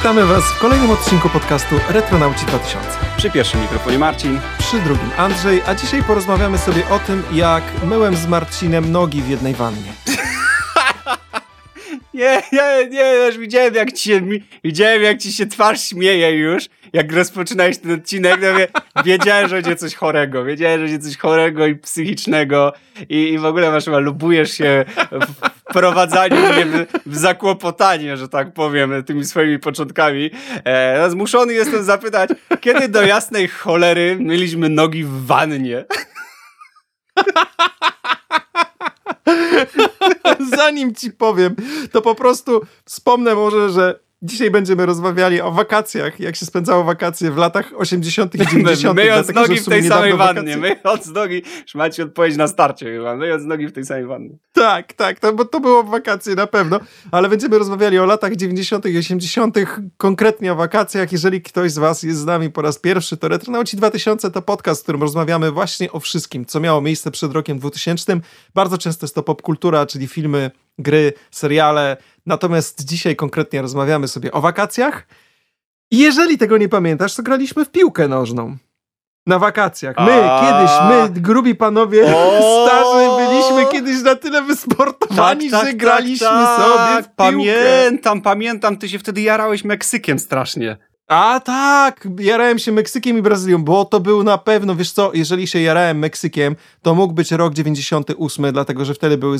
Witamy Was w kolejnym odcinku podcastu Retronauci 2000. Przy pierwszym mikrofonie Marcin. Przy drugim Andrzej, a dzisiaj porozmawiamy sobie o tym, jak myłem z Marcinem nogi w jednej wannie. Nie, nie, nie, już widziałem jak ci się, widziałem jak ci się twarz śmieje już, jak rozpoczynałeś ten odcinek, no wie, wiedziałem, że będzie coś chorego, wiedziałem, że będzie coś chorego i psychicznego i, i w ogóle masz chyba lubujesz się wprowadzaniu mnie w, w zakłopotanie, że tak powiem, tymi swoimi początkami. E, no, zmuszony jestem zapytać, kiedy do jasnej cholery mieliśmy nogi w wannie? Zanim ci powiem, to po prostu wspomnę może, że Dzisiaj będziemy rozmawiali o wakacjach, jak się spędzało wakacje w latach 80. i 90. Myjąc dlatego, nogi w tej samej wannie. Myjąc nogi, macie odpowiedź na starcie chyba. Myjąc nogi w tej samej wannie. Tak, tak, to, bo to było wakacje na pewno, ale będziemy rozmawiali o latach 90. i 80. konkretnie o wakacjach. Jeżeli ktoś z was jest z nami po raz pierwszy, to Retronauci 2000 to podcast, w którym rozmawiamy właśnie o wszystkim, co miało miejsce przed rokiem 2000. Bardzo często jest to popkultura, czyli filmy, gry, seriale, Natomiast dzisiaj konkretnie rozmawiamy sobie o wakacjach. I jeżeli tego nie pamiętasz, to graliśmy w piłkę nożną. Na wakacjach. My A... kiedyś, my, grubi panowie, o... starzy, byliśmy kiedyś na tyle wysportowani, tak, tak, że graliśmy tak, sobie w piłkę. Pamiętam, pamiętam, ty się wtedy jarałeś Meksykiem strasznie. A tak, jarałem się Meksykiem i Brazylią, bo to był na pewno, wiesz co, jeżeli się jarałem Meksykiem, to mógł być rok 98, dlatego że wtedy były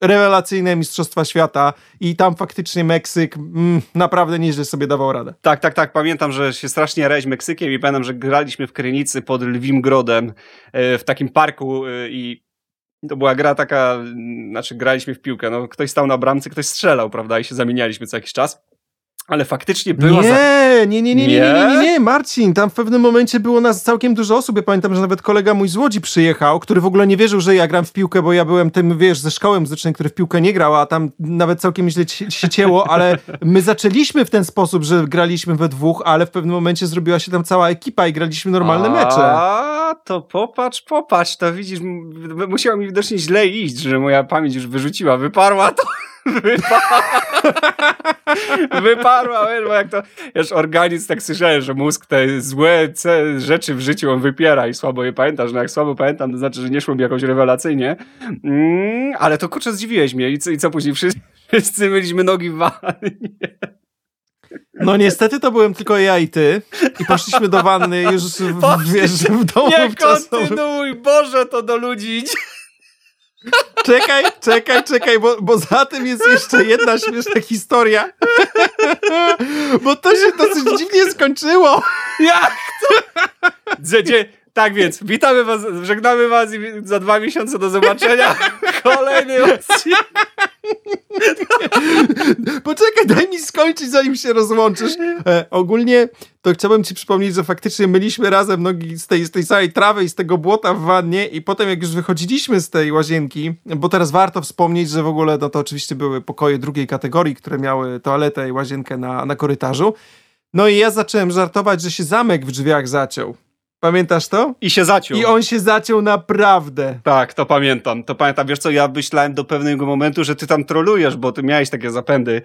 rewelacyjne Mistrzostwa Świata i tam faktycznie Meksyk mm, naprawdę nieźle sobie dawał radę. Tak, tak, tak, pamiętam, że się strasznie jarałeś Meksykiem i pamiętam, że graliśmy w Krynicy pod Lwim Grodem e, w takim parku e, i to była gra taka, znaczy graliśmy w piłkę, no ktoś stał na bramce, ktoś strzelał, prawda, i się zamienialiśmy co jakiś czas. Ale faktycznie była. Nie, nie, nie, nie, nie, nie, nie, nie, Marcin, tam w pewnym momencie było nas całkiem dużo osób. Ja pamiętam, że nawet kolega mój z Łodzi przyjechał, który w ogóle nie wierzył, że ja gram w piłkę, bo ja byłem tym, wiesz, ze szkoły muzycznej, który w piłkę nie grał, a tam nawet całkiem źle się cięło, ale my zaczęliśmy w ten sposób, że graliśmy we dwóch, ale w pewnym momencie zrobiła się tam cała ekipa i graliśmy normalne a, mecze. A, to popatrz, popatrz, to widzisz, musiało mi widocznie źle iść, że moja pamięć już wyrzuciła, wyparła to. Wyparła. Wyparła, wiesz, bo jak to, wiesz, organizm tak słyszałem, że mózg te złe rzeczy w życiu on wypiera i słabo je pamiętasz. No jak słabo pamiętam, to znaczy, że nie szło mi jakoś rewelacyjnie. Mm, ale to kurczę, zdziwiłeś mnie. I co, i co później? Wszyscy, wszyscy mieliśmy nogi w wannie. No niestety to byłem tylko ja i ty i poszliśmy do wanny już w, wiesz, w domu Nie kontynuuj, Boże, to do ludzi idzie. Czekaj, czekaj, czekaj, bo, bo za tym jest jeszcze jedna śmieszna historia. Bo to się dosyć dziwnie skończyło. Jak to? Tak więc, witamy was, żegnamy was i za dwa miesiące do zobaczenia. Kolejny odcinek. Poczekaj, daj mi skończyć, zanim się rozłączysz. E, ogólnie to chciałbym ci przypomnieć, że faktycznie myliśmy razem nogi z tej, z tej całej trawy i z tego błota w wannie i potem jak już wychodziliśmy z tej łazienki, bo teraz warto wspomnieć, że w ogóle no to oczywiście były pokoje drugiej kategorii, które miały toaletę i łazienkę na, na korytarzu. No i ja zacząłem żartować, że się zamek w drzwiach zaciął. Pamiętasz to? I się zaciął. I on się zaciął naprawdę. Tak, to pamiętam. To pamiętam. Wiesz co, ja myślałem do pewnego momentu, że ty tam trolujesz, bo ty miałeś takie zapędy,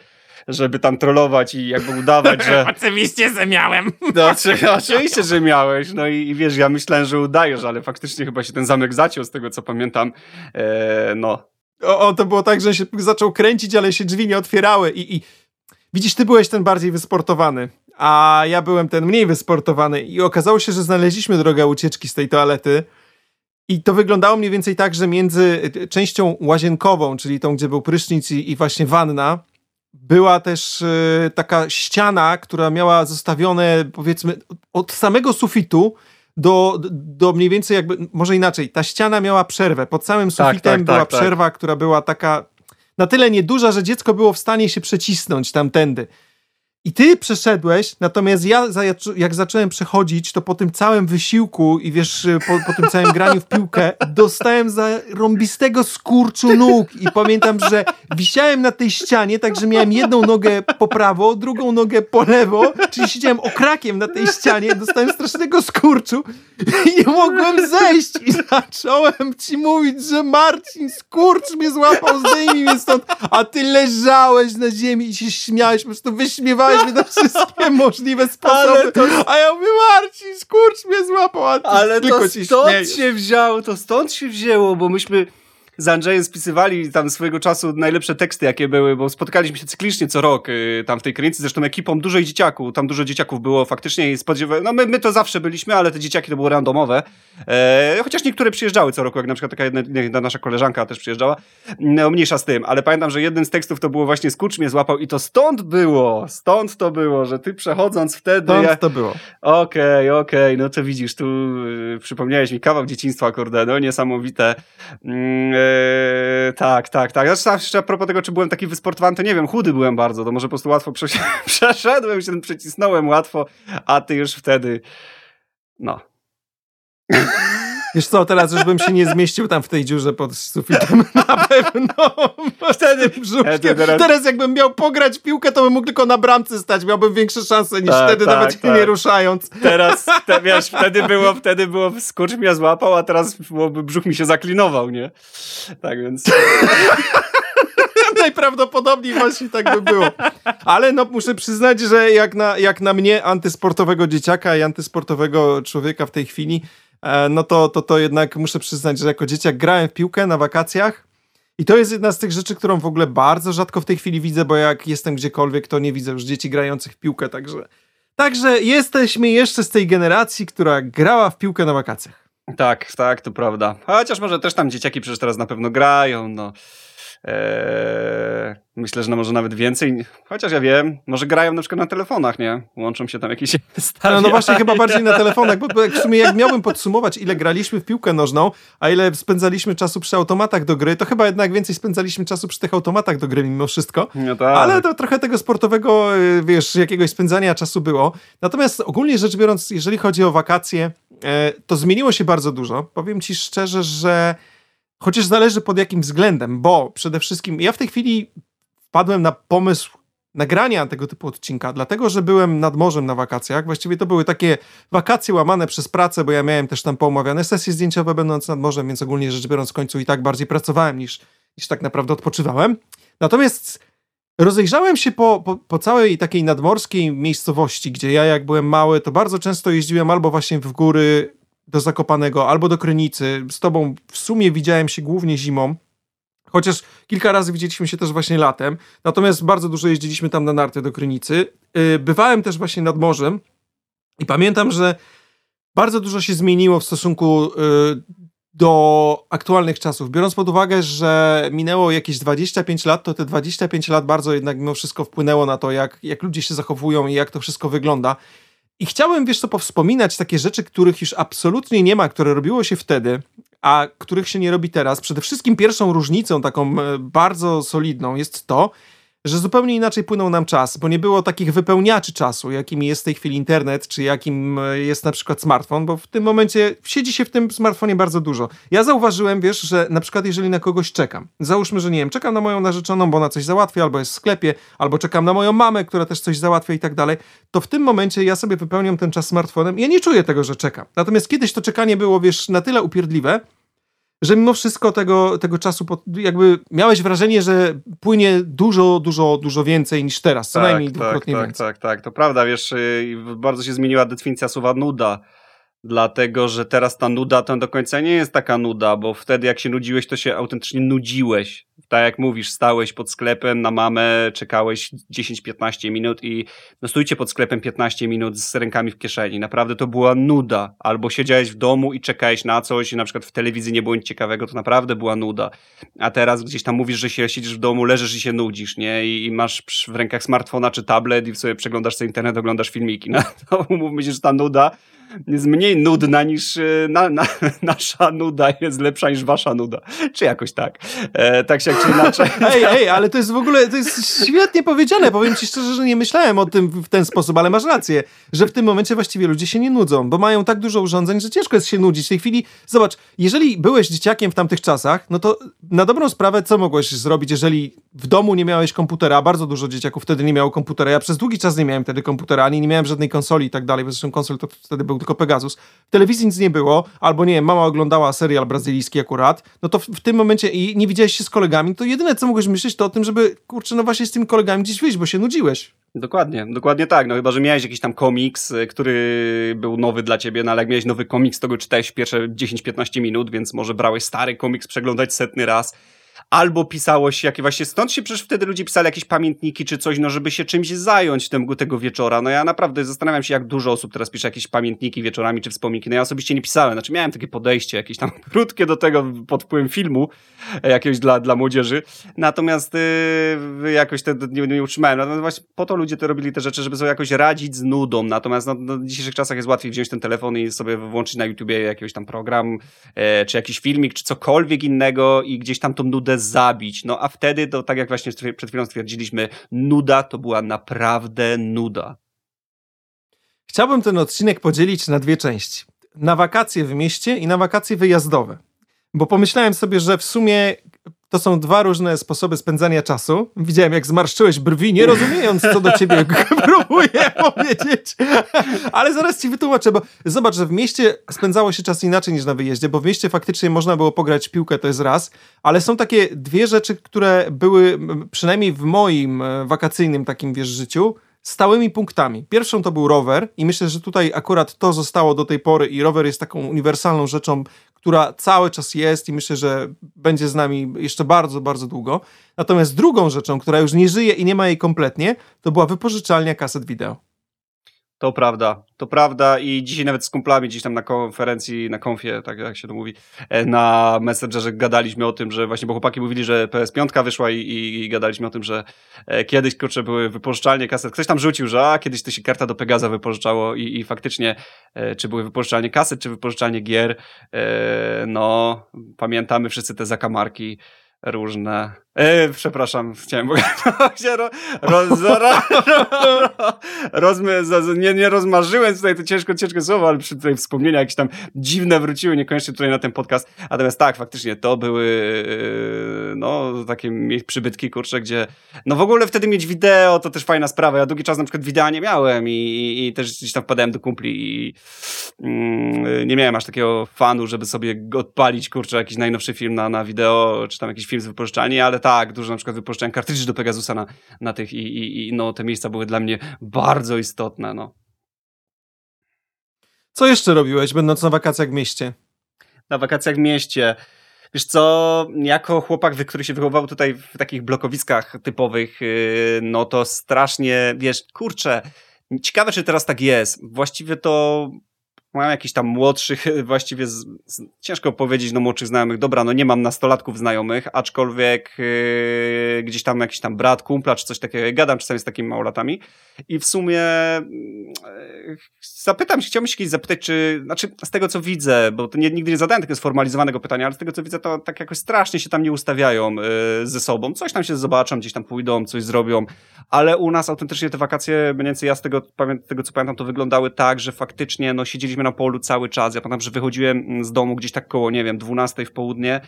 żeby tam trollować i jakby udawać, że... oczywiście, że miałem. No, oczywiście, że miałeś. No i, i, wiesz, ja myślałem, że udajesz, ale faktycznie chyba się ten zamek zaciął, z tego co pamiętam. Eee, no. O, o, to było tak, że się zaczął kręcić, ale się drzwi nie otwierały i... i... Widzisz, ty byłeś ten bardziej wysportowany a ja byłem ten mniej wysportowany i okazało się, że znaleźliśmy drogę ucieczki z tej toalety. I to wyglądało mniej więcej tak, że między częścią łazienkową, czyli tą, gdzie był prysznic i, i właśnie wanna, była też y, taka ściana, która miała zostawione, powiedzmy, od samego sufitu do, do mniej więcej jakby, może inaczej, ta ściana miała przerwę. Pod samym tak, sufitem tak, tak, była tak, przerwa, która była taka na tyle nieduża, że dziecko było w stanie się przecisnąć tamtędy. I ty przeszedłeś, natomiast ja jak zacząłem przechodzić, to po tym całym wysiłku i wiesz, po, po tym całym graniu w piłkę, dostałem za rąbistego skurczu nóg. I pamiętam, że wisiałem na tej ścianie, także miałem jedną nogę po prawo, drugą nogę po lewo, czyli siedziałem okrakiem na tej ścianie, dostałem strasznego skurczu i nie mogłem zejść. I zacząłem ci mówić, że Marcin skurcz mnie złapał, zdejmij mnie stąd, a ty leżałeś na ziemi i się śmiałeś, po prostu wyśmiewałeś mi na wszystkie możliwe sposoby. To... A ja mówię, Marcin, skurcz mnie złapał, a ty Ale to stąd się wzięło, to stąd się wzięło, bo myśmy z Andrzejem spisywali tam swojego czasu najlepsze teksty, jakie były, bo spotkaliśmy się cyklicznie co rok y, tam w tej krynicy, zresztą ekipą dużo i dzieciaków, tam dużo dzieciaków było faktycznie i spodziewałem, no my, my to zawsze byliśmy, ale te dzieciaki to było randomowe, e, chociaż niektóre przyjeżdżały co roku, jak na przykład taka jedna, jedna nasza koleżanka też przyjeżdżała, no mniejsza z tym, ale pamiętam, że jednym z tekstów to było właśnie Skurcz mnie złapał i to stąd było, stąd to było, że ty przechodząc wtedy... Stąd ja... to było. Okej, okej, no to widzisz, tu y, przypomniałeś mi kawał dzieciństwa, kurde, no niesamowite. E, tak, tak, tak. Zresztą jeszcze a propos tego, czy byłem taki wysportowany, to nie wiem, chudy byłem bardzo, to może po prostu łatwo prze- przeszedłem się, przecisnąłem łatwo, a ty już wtedy, no. Wiesz co, teraz już bym się nie zmieścił tam w tej dziurze pod sufitem na pewno. Wtedy brzuszkiem. Teraz- Teraz jakbym miał pograć piłkę, to bym mógł tylko na bramce stać. Miałbym większe szanse niż Tak, wtedy, tak, nawet tak. nie ruszając. Teraz, te, wiesz, wtedy było, wtedy było, skurcz mnie złapał, a teraz byłoby, brzuch mi się zaklinował, nie? Tak więc... Najprawdopodobniej właśnie tak by było. Ale no muszę przyznać, że jak na, jak na mnie, antysportowego dzieciaka i antysportowego człowieka w tej chwili, no to, to, to jednak muszę przyznać, że jako dzieciak grałem w piłkę na wakacjach i to jest jedna z tych rzeczy, którą w ogóle bardzo rzadko w tej chwili widzę, bo jak jestem gdziekolwiek, to nie widzę już dzieci grających w piłkę, także... Także jesteśmy jeszcze z tej generacji, która grała w piłkę na wakacjach. Tak, tak, to prawda. Chociaż może też tam dzieciaki przecież teraz na pewno grają, no. Eee, myślę, że no może nawet więcej. Chociaż ja wiem, może grają na przykład na telefonach, nie? Łączą się tam jakieś No, no właśnie chyba bardziej na telefonach, bo, w sumie jak miałbym podsumować, ile graliśmy w piłkę nożną, a ile spędzaliśmy czasu przy automatach do gry, to chyba jednak więcej spędzaliśmy czasu przy tych automatach do gry mimo wszystko. No tak. Ale to trochę tego sportowego, y, wiesz, jakiegoś spędzania czasu było. Natomiast ogólnie rzecz biorąc, jeżeli chodzi o wakacje, e, to zmieniło się bardzo dużo. Powiem ci szczerze, że chociaż zależy pod jakim względem, bo przede wszystkim ja w tej chwili wpadłem na pomysł nagrania tego typu odcinka, dlatego że byłem nad morzem na wakacjach. Właściwie to były takie wakacje łamane przez pracę, bo ja miałem też tam poumawiane sesje zdjęciowe będąc nad morzem, więc ogólnie rzecz biorąc w końcu i tak bardziej pracowałem niż, niż tak naprawdę odpoczywałem. Natomiast rozejrzałem się po, po, po całej takiej nadmorskiej miejscowości, gdzie ja jak byłem mały, to bardzo często jeździłem albo właśnie w góry do Zakopanego, albo do Krynicy. Z tobą w sumie widziałem się głównie zimą, chociaż kilka razy widzieliśmy się też właśnie latem. Natomiast bardzo dużo jeździliśmy tam na narty do Krynicy. Yy, Bywałem też właśnie nad morzem i pamiętam, że bardzo dużo się zmieniło w stosunku yy, do aktualnych czasów. Biorąc pod uwagę, że minęło jakieś 25 lat, to te 25 lat bardzo jednak mimo wszystko wpłynęło na to, jak, jak ludzie się zachowują i jak to wszystko wygląda. I chciałem, wiesz co, powspominać takie rzeczy, których już absolutnie nie ma, które robiło się wtedy, a których się nie robi teraz. Przede wszystkim pierwszą różnicą, taką e, bardzo solidną, jest to, że zupełnie inaczej płynął nam czas, bo nie było takich wypełniaczy czasu, jakimi jest w tej chwili internet, czy jakim e, jest na przykład smartfon, bo w tym momencie siedzi się w tym smartfonie bardzo dużo. Ja zauważyłem, wiesz, że na przykład jeżeli na kogoś czekam, załóżmy, że nie wiem, czekam na moją narzeczoną, bo ona coś załatwia, albo jest w sklepie, albo czekam na moją mamę, która też coś załatwia i tak dalej, to w tym momencie ja sobie wypełniam ten czas smartfonem i ja nie czuję tego, że czekam. Natomiast kiedyś to czekanie było, wiesz, na tyle upierdliwe, że mimo wszystko tego, tego czasu jakby miałeś wrażenie, że płynie dużo, dużo, dużo więcej niż teraz, co najmniej tak, dwukrotnie tak, więcej. Tak, tak, to prawda, wiesz, y, bardzo się zmieniła definicja słowa nuda. Dlatego, że teraz ta nuda to do końca nie jest taka nuda, bo wtedy jak się nudziłeś, to się autentycznie nudziłeś. Tak jak mówisz, stałeś pod sklepem na mamę, czekałeś 10-15 minut i no stójcie pod sklepem 15 minut z rękami w kieszeni. Naprawdę to była nuda. Albo siedziałeś w domu i czekałeś na coś na przykład w telewizji nie było nic ciekawego, to naprawdę była nuda. A teraz gdzieś tam mówisz, że się siedzisz w domu, leżysz i się nudzisz, nie? I, i masz w rękach smartfona czy tablet i sobie przeglądasz sobie internet, oglądasz filmiki. No to się, że ta nuda jest mniej nudna niż y, na, na, nasza nuda jest lepsza niż wasza nuda. Czy jakoś tak. E, tak się jak czy inaczej. Ej, ej, ale to jest w ogóle, to jest świetnie powiedziane. Powiem ci szczerze, że nie myślałem o tym w ten sposób, ale masz rację, że w tym momencie właściwie ludzie się nie nudzą, bo mają tak dużo urządzeń, że ciężko jest się nudzić. W tej chwili, zobacz, jeżeli byłeś dzieciakiem w tamtych czasach, no to na dobrą sprawę co mogłeś zrobić, jeżeli w domu nie miałeś komputera, bardzo dużo dzieciaków wtedy nie miało komputera, ja przez długi czas nie miałem wtedy komputera, ani nie miałem żadnej konsoli i tak dalej, bo zresztą konsol to wtedy był tylko Pegasus. W telewizji nic nie było, albo nie wiem, mama oglądała serial brazylijski akurat, no to w, w tym momencie i nie widziałeś się z kolegami, to jedyne co mogłeś myśleć to o tym, żeby, kurczę, no właśnie z tymi kolegami gdzieś wyjść, bo się nudziłeś. Dokładnie, dokładnie tak. No chyba, że miałeś jakiś tam komiks, y, który był nowy dla ciebie, no ale jak miałeś nowy komiks, to go czytałeś w pierwsze 10-15 minut, więc może brałeś stary komiks przeglądać setny raz albo pisało się jakie właśnie, stąd się przecież wtedy ludzie pisali jakieś pamiętniki czy coś, no żeby się czymś zająć tego, tego wieczora. No ja naprawdę zastanawiam się, jak dużo osób teraz pisze jakieś pamiętniki wieczorami czy wspominki. No ja osobiście nie pisałem, znaczy miałem takie podejście jakieś tam krótkie do tego pod wpływem filmu e, jakiegoś dla, dla młodzieży, natomiast yy, jakoś te nie, nie utrzymałem. No właśnie po to ludzie to robili te rzeczy, żeby sobie jakoś radzić z nudą, natomiast no, no, w dzisiejszych czasach jest łatwiej wziąć ten telefon i sobie włączyć na YouTubie jakiś tam program, e, czy jakiś filmik, czy cokolwiek innego i gdzieś tam tą nudę zabić. No a wtedy, to tak jak właśnie przed chwilą stwierdziliśmy, nuda to była naprawdę nuda. Chciałbym ten odcinek podzielić na dwie części. Na wakacje w mieście i na wakacje wyjazdowe. Bo pomyślałem sobie, że w sumie to są dwa różne sposoby spędzania czasu. Widziałem, jak zmarszczyłeś brwi, nie rozumiejąc, co do ciebie próbuję powiedzieć. Ale zaraz ci wytłumaczę, bo zobacz, że w mieście spędzało się czas inaczej niż na wyjeździe, bo w mieście faktycznie można było pograć piłkę, to jest raz, ale są takie dwie rzeczy, które były przynajmniej w moim e, wakacyjnym takim, wiesz, życiu, stałymi punktami. Pierwszą to był rower i myślę, że tutaj akurat to zostało do tej pory i rower jest taką uniwersalną rzeczą, która cały czas jest i myślę, że będzie z nami jeszcze bardzo, bardzo długo. Natomiast drugą rzeczą, która już nie żyje i nie ma jej kompletnie, to była wypożyczalnia kaset wideo. To prawda, to prawda i dzisiaj nawet z kumplami gdzieś tam na konferencji, na konfie, tak jak się to mówi, e, na Messengerze gadaliśmy o tym, że właśnie, bo chłopaki mówili, że PS5 wyszła i, i, i gadaliśmy o tym, że e, kiedyś, kurczę, były wypożyczalnie kaset. Ktoś tam rzucił, że a, kiedyś to się karta do Pegaza wypożyczało i, i faktycznie, e, czy były wypożyczalnie kaset, czy wypożyczalnie gier, no, pamiętamy wszyscy te zakamarki różne. E, przepraszam, chciałem się ro, roz, roz, nie, nie rozmarzyłem tutaj to ciężko, ciężkie słowo, ale przy tutaj wspomnienia jakieś tam dziwne wróciły, niekoniecznie tutaj na ten podcast. Natomiast tak, faktycznie to były e, no takie przybytki, kurcze, gdzie no w ogóle wtedy mieć wideo to też fajna sprawa. Ja długi czas na przykład wideo nie miałem i, i też gdzieś tam wpadałem do kumpli i mm, nie miałem aż takiego fanu, żeby sobie odpalić, kurczę, jakiś najnowszy film na, na wideo, czy tam jakiś film z wypożyczalni, ale tak, dużo na przykład wypożyczałem kartridży do Pegasusa na, na tych i, i, i no, te miejsca były dla mnie bardzo istotne, no. Co jeszcze robiłeś, będąc na wakacjach w mieście? Na wakacjach w mieście. Wiesz co, jako chłopak, który się wychował tutaj w takich blokowiskach typowych, yy, no to strasznie, wiesz, kurczę, ciekawe, czy teraz tak jest. Właściwie to mam jakichś tam młodszych, właściwie z, z, ciężko powiedzieć, no młodszych znajomych, dobra, no nie mam nastolatków znajomych, aczkolwiek yy, gdzieś tam jakiś tam brat, kumpla czy coś takiego, gadam czasami z takimi małolatami i w sumie yy, zapytam się, chciałbym się kiedyś zapytać, czy, znaczy z tego co widzę, bo to nie, nigdy nie zadałem takiego sformalizowanego pytania, ale z tego co widzę, to tak jakoś strasznie się tam nie ustawiają yy, ze sobą, coś tam się zobaczą, gdzieś tam pójdą, coś zrobią, ale u nas autentycznie te wakacje, mniej więcej ja z tego, tego co pamiętam, to wyglądały tak, że faktycznie no siedzieliśmy na polu cały czas. Ja pamiętam, że wychodziłem z domu gdzieś tak koło, nie wiem, 12 w południe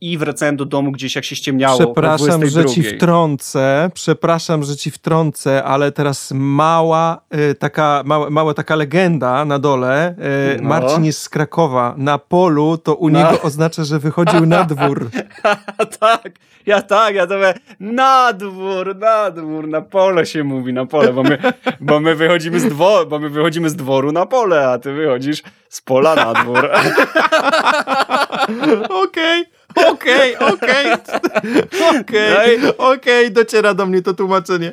i wracałem do domu gdzieś jak się ściemniało. Przepraszam, że ci wtrącę, przepraszam, że ci wtrącę, ale teraz mała y, taka, mała, mała taka legenda na dole. Y, no. Marcin jest z Krakowa. Na polu to u no. niego oznacza, że wychodził na dwór. tak, ja tak, ja to mówię, na dwór, na dwór, na pole się mówi, na pole, bo my, bo my wychodzimy z dworu, bo my wychodzimy z dworu na pole, a ty wychodzisz z pola na dwór. Okej. Okej, okej, okej, okej, dociera do mnie to tłumaczenie.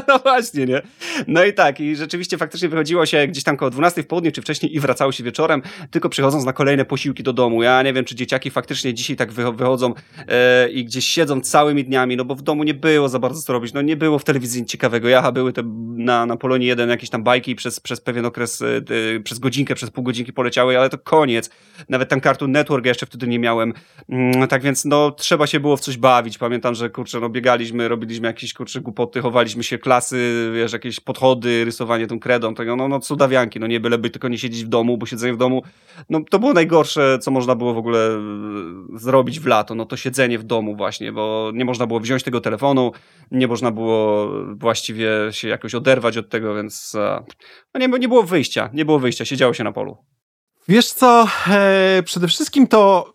no właśnie, nie? No i tak, i rzeczywiście faktycznie wychodziło się gdzieś tam koło 12 w południe, czy wcześniej i wracało się wieczorem, tylko przychodząc na kolejne posiłki do domu. Ja nie wiem, czy dzieciaki faktycznie dzisiaj tak wychodzą e, i gdzieś siedzą całymi dniami, no bo w domu nie było za bardzo co robić, no nie było w telewizji nic ciekawego. Jaha, były te na, na Polonii jeden jakieś tam bajki przez, przez pewien okres, e, przez godzinkę, przez pół godzinki poleciały, ale to koniec. Nawet tam Cartoon Network jeszcze wtedy nie miałem. Mm, tak więc, no, trzeba się było w coś bawić. Pamiętam, że kurczę, no biegaliśmy, robiliśmy jakieś kurczę głupoty, chowaliśmy się klasy, wiesz, jakieś podchody, rysowanie tą kredą, tego, no, no cudawianki, no nie byleby tylko nie siedzieć w domu, bo siedzenie w domu, no to było najgorsze, co można było w ogóle e, zrobić w lato, no to siedzenie w domu właśnie, bo nie można było wziąć tego telefonu, nie można było właściwie się jakoś oderwać od tego, więc e, no nie, nie było wyjścia, nie było wyjścia, siedziało się na polu. Wiesz co, e, przede wszystkim to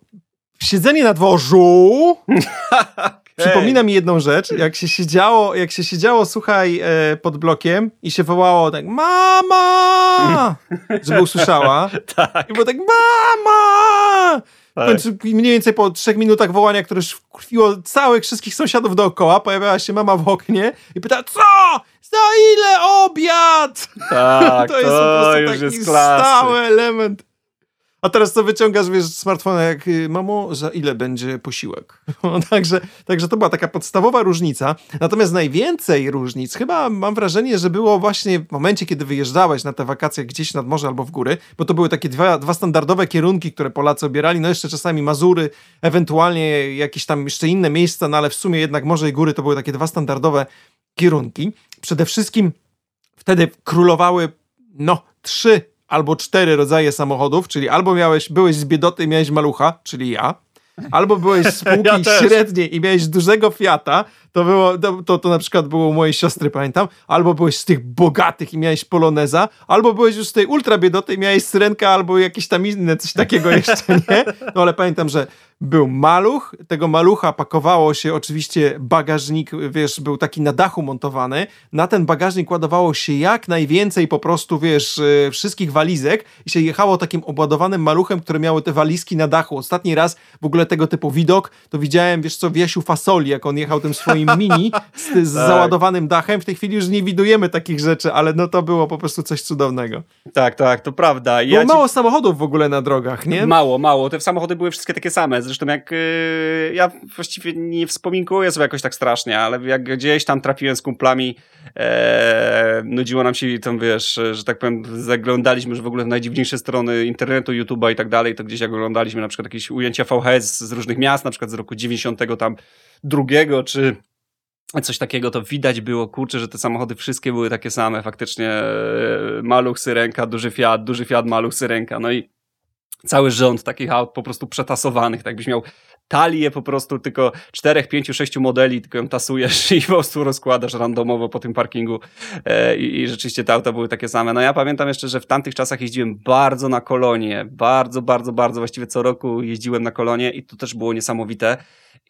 siedzenie na dworzu przypomina mi jedną rzecz, jak się siedziało, jak się siedziało, słuchaj, e, pod blokiem i się wołało tak mama, żeby usłyszała. tak. I było tak mama! Końcu mniej więcej po trzech minutach wołania, które już wkrwiło całych wszystkich sąsiadów dookoła, pojawiała się mama w oknie i pytała, co? Za ile obiad? Tak, to jest po prostu już taki jest stały element. A teraz to wyciągasz, wiesz, z smartfona, jak y, mamo, za ile będzie posiłek? No, także, także to była taka podstawowa różnica. Natomiast najwięcej różnic, chyba mam wrażenie, że było właśnie w momencie, kiedy wyjeżdżałeś na te wakacje gdzieś nad morze albo w góry, bo to były takie dwa, dwa standardowe kierunki, które Polacy obierali, no jeszcze czasami Mazury, ewentualnie jakieś tam jeszcze inne miejsca, no ale w sumie jednak morze i góry to były takie dwa standardowe kierunki. Przede wszystkim wtedy królowały, no, trzy albo cztery rodzaje samochodów, czyli albo miałeś, byłeś z biedoty i miałeś malucha, czyli ja, albo byłeś z spółki Ja średniej i miałeś dużego Fiata, to było, to, to, to na przykład było u mojej siostry, pamiętam, albo byłeś z tych bogatych i miałeś Poloneza, albo byłeś już z tej ultra biedoty i miałeś Syrenkę, albo jakieś tam inne, coś takiego jeszcze, nie? No ale pamiętam, że był maluch, tego malucha pakowało się oczywiście bagażnik, wiesz, był taki na dachu montowany, na ten bagażnik ładowało się jak najwięcej po prostu, wiesz, e, wszystkich walizek i się jechało takim obładowanym maluchem, które miały te walizki na dachu. Ostatni raz w ogóle tego typu widok to widziałem, wiesz co, w Jasiu Fasoli, jak on jechał tym swoim mini z, z Tak. załadowanym dachem. W tej chwili już nie widujemy takich rzeczy, ale no to było po prostu coś cudownego. Tak, tak, to prawda. I Było ci- mało samochodów w ogóle na drogach, nie? Mało, mało. Te samochody były wszystkie takie same. Zresztą jak yy, ja właściwie nie wspominkuję sobie jakoś tak strasznie, ale jak gdzieś tam trafiłem z kumplami, e, nudziło nam się tam, wiesz, że tak powiem, zaglądaliśmy że w ogóle w najdziwniejsze strony internetu, YouTube'a i tak dalej, to gdzieś jak oglądaliśmy na przykład jakieś ujęcia VHS z różnych miast, na przykład z roku 90 tam drugiego, czy coś takiego, to widać było, kurczę, że te samochody wszystkie były takie same, faktycznie e, maluch, syrenka, duży Fiat, duży Fiat, maluch, syrenka, no i cały rząd takich aut po prostu przetasowanych, tak byś miał talię po prostu tylko czterech, pięciu, sześciu modeli, tylko ją tasujesz i po prostu rozkładasz randomowo po tym parkingu e, i, i rzeczywiście te auta były takie same. No ja pamiętam jeszcze, że w tamtych czasach jeździłem bardzo na kolonie, bardzo, bardzo, bardzo, właściwie co roku jeździłem na kolonie i to też było niesamowite.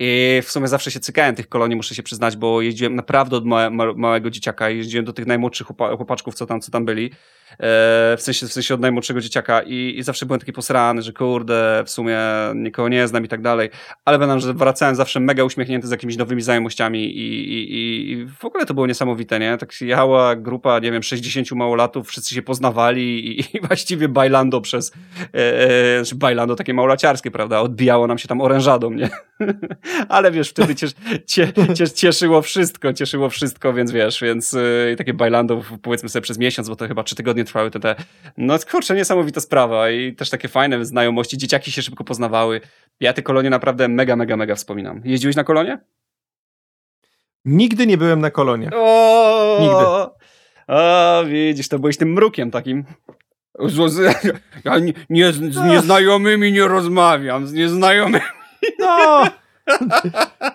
I w sumie zawsze się cykałem tych kolonii, muszę się przyznać, bo jeździłem naprawdę od ma ma małego dzieciaka, jeździłem do tych najmłodszych chłopa chłopaczków, co tam, co tam byli, w, sensie, w sensie od najmłodszego dzieciaka i, i zawsze byłem taki posrany, że kurde, w sumie nikogo nie znam i tak dalej, ale pamiętam, że wracałem zawsze mega uśmiechnięty z jakimiś nowymi znajomościami i, i, i, w ogóle to było niesamowite, nie? Tak jechała grupa, nie wiem, 60 małolatów, wszyscy się poznawali i, i właściwie bailando przez, e, e, znaczy bailando takie małolaciarskie, prawda? Odbijało nam się tam orężadą, nie? ale wiesz, wtedy ciesz, cie, cie, cieszyło wszystko, cieszyło wszystko, więc wiesz, więc yy, takie bailando powiedzmy sobie przez miesiąc, bo to chyba trzy tygodnie trwały te, te, no kurczę, niesamowita sprawa i też takie fajne znajomości, dzieciaki się szybko poznawały. Ja te kolonie naprawdę mega, mega, mega wspominam. Jeździłeś na kolonie? Nigdy nie byłem na kolonie. O, Nigdy. A, widzisz, to byłeś tym mrukiem takim. Ja nie, nie, z nieznajomymi nie rozmawiam, z nieznajomymi. No.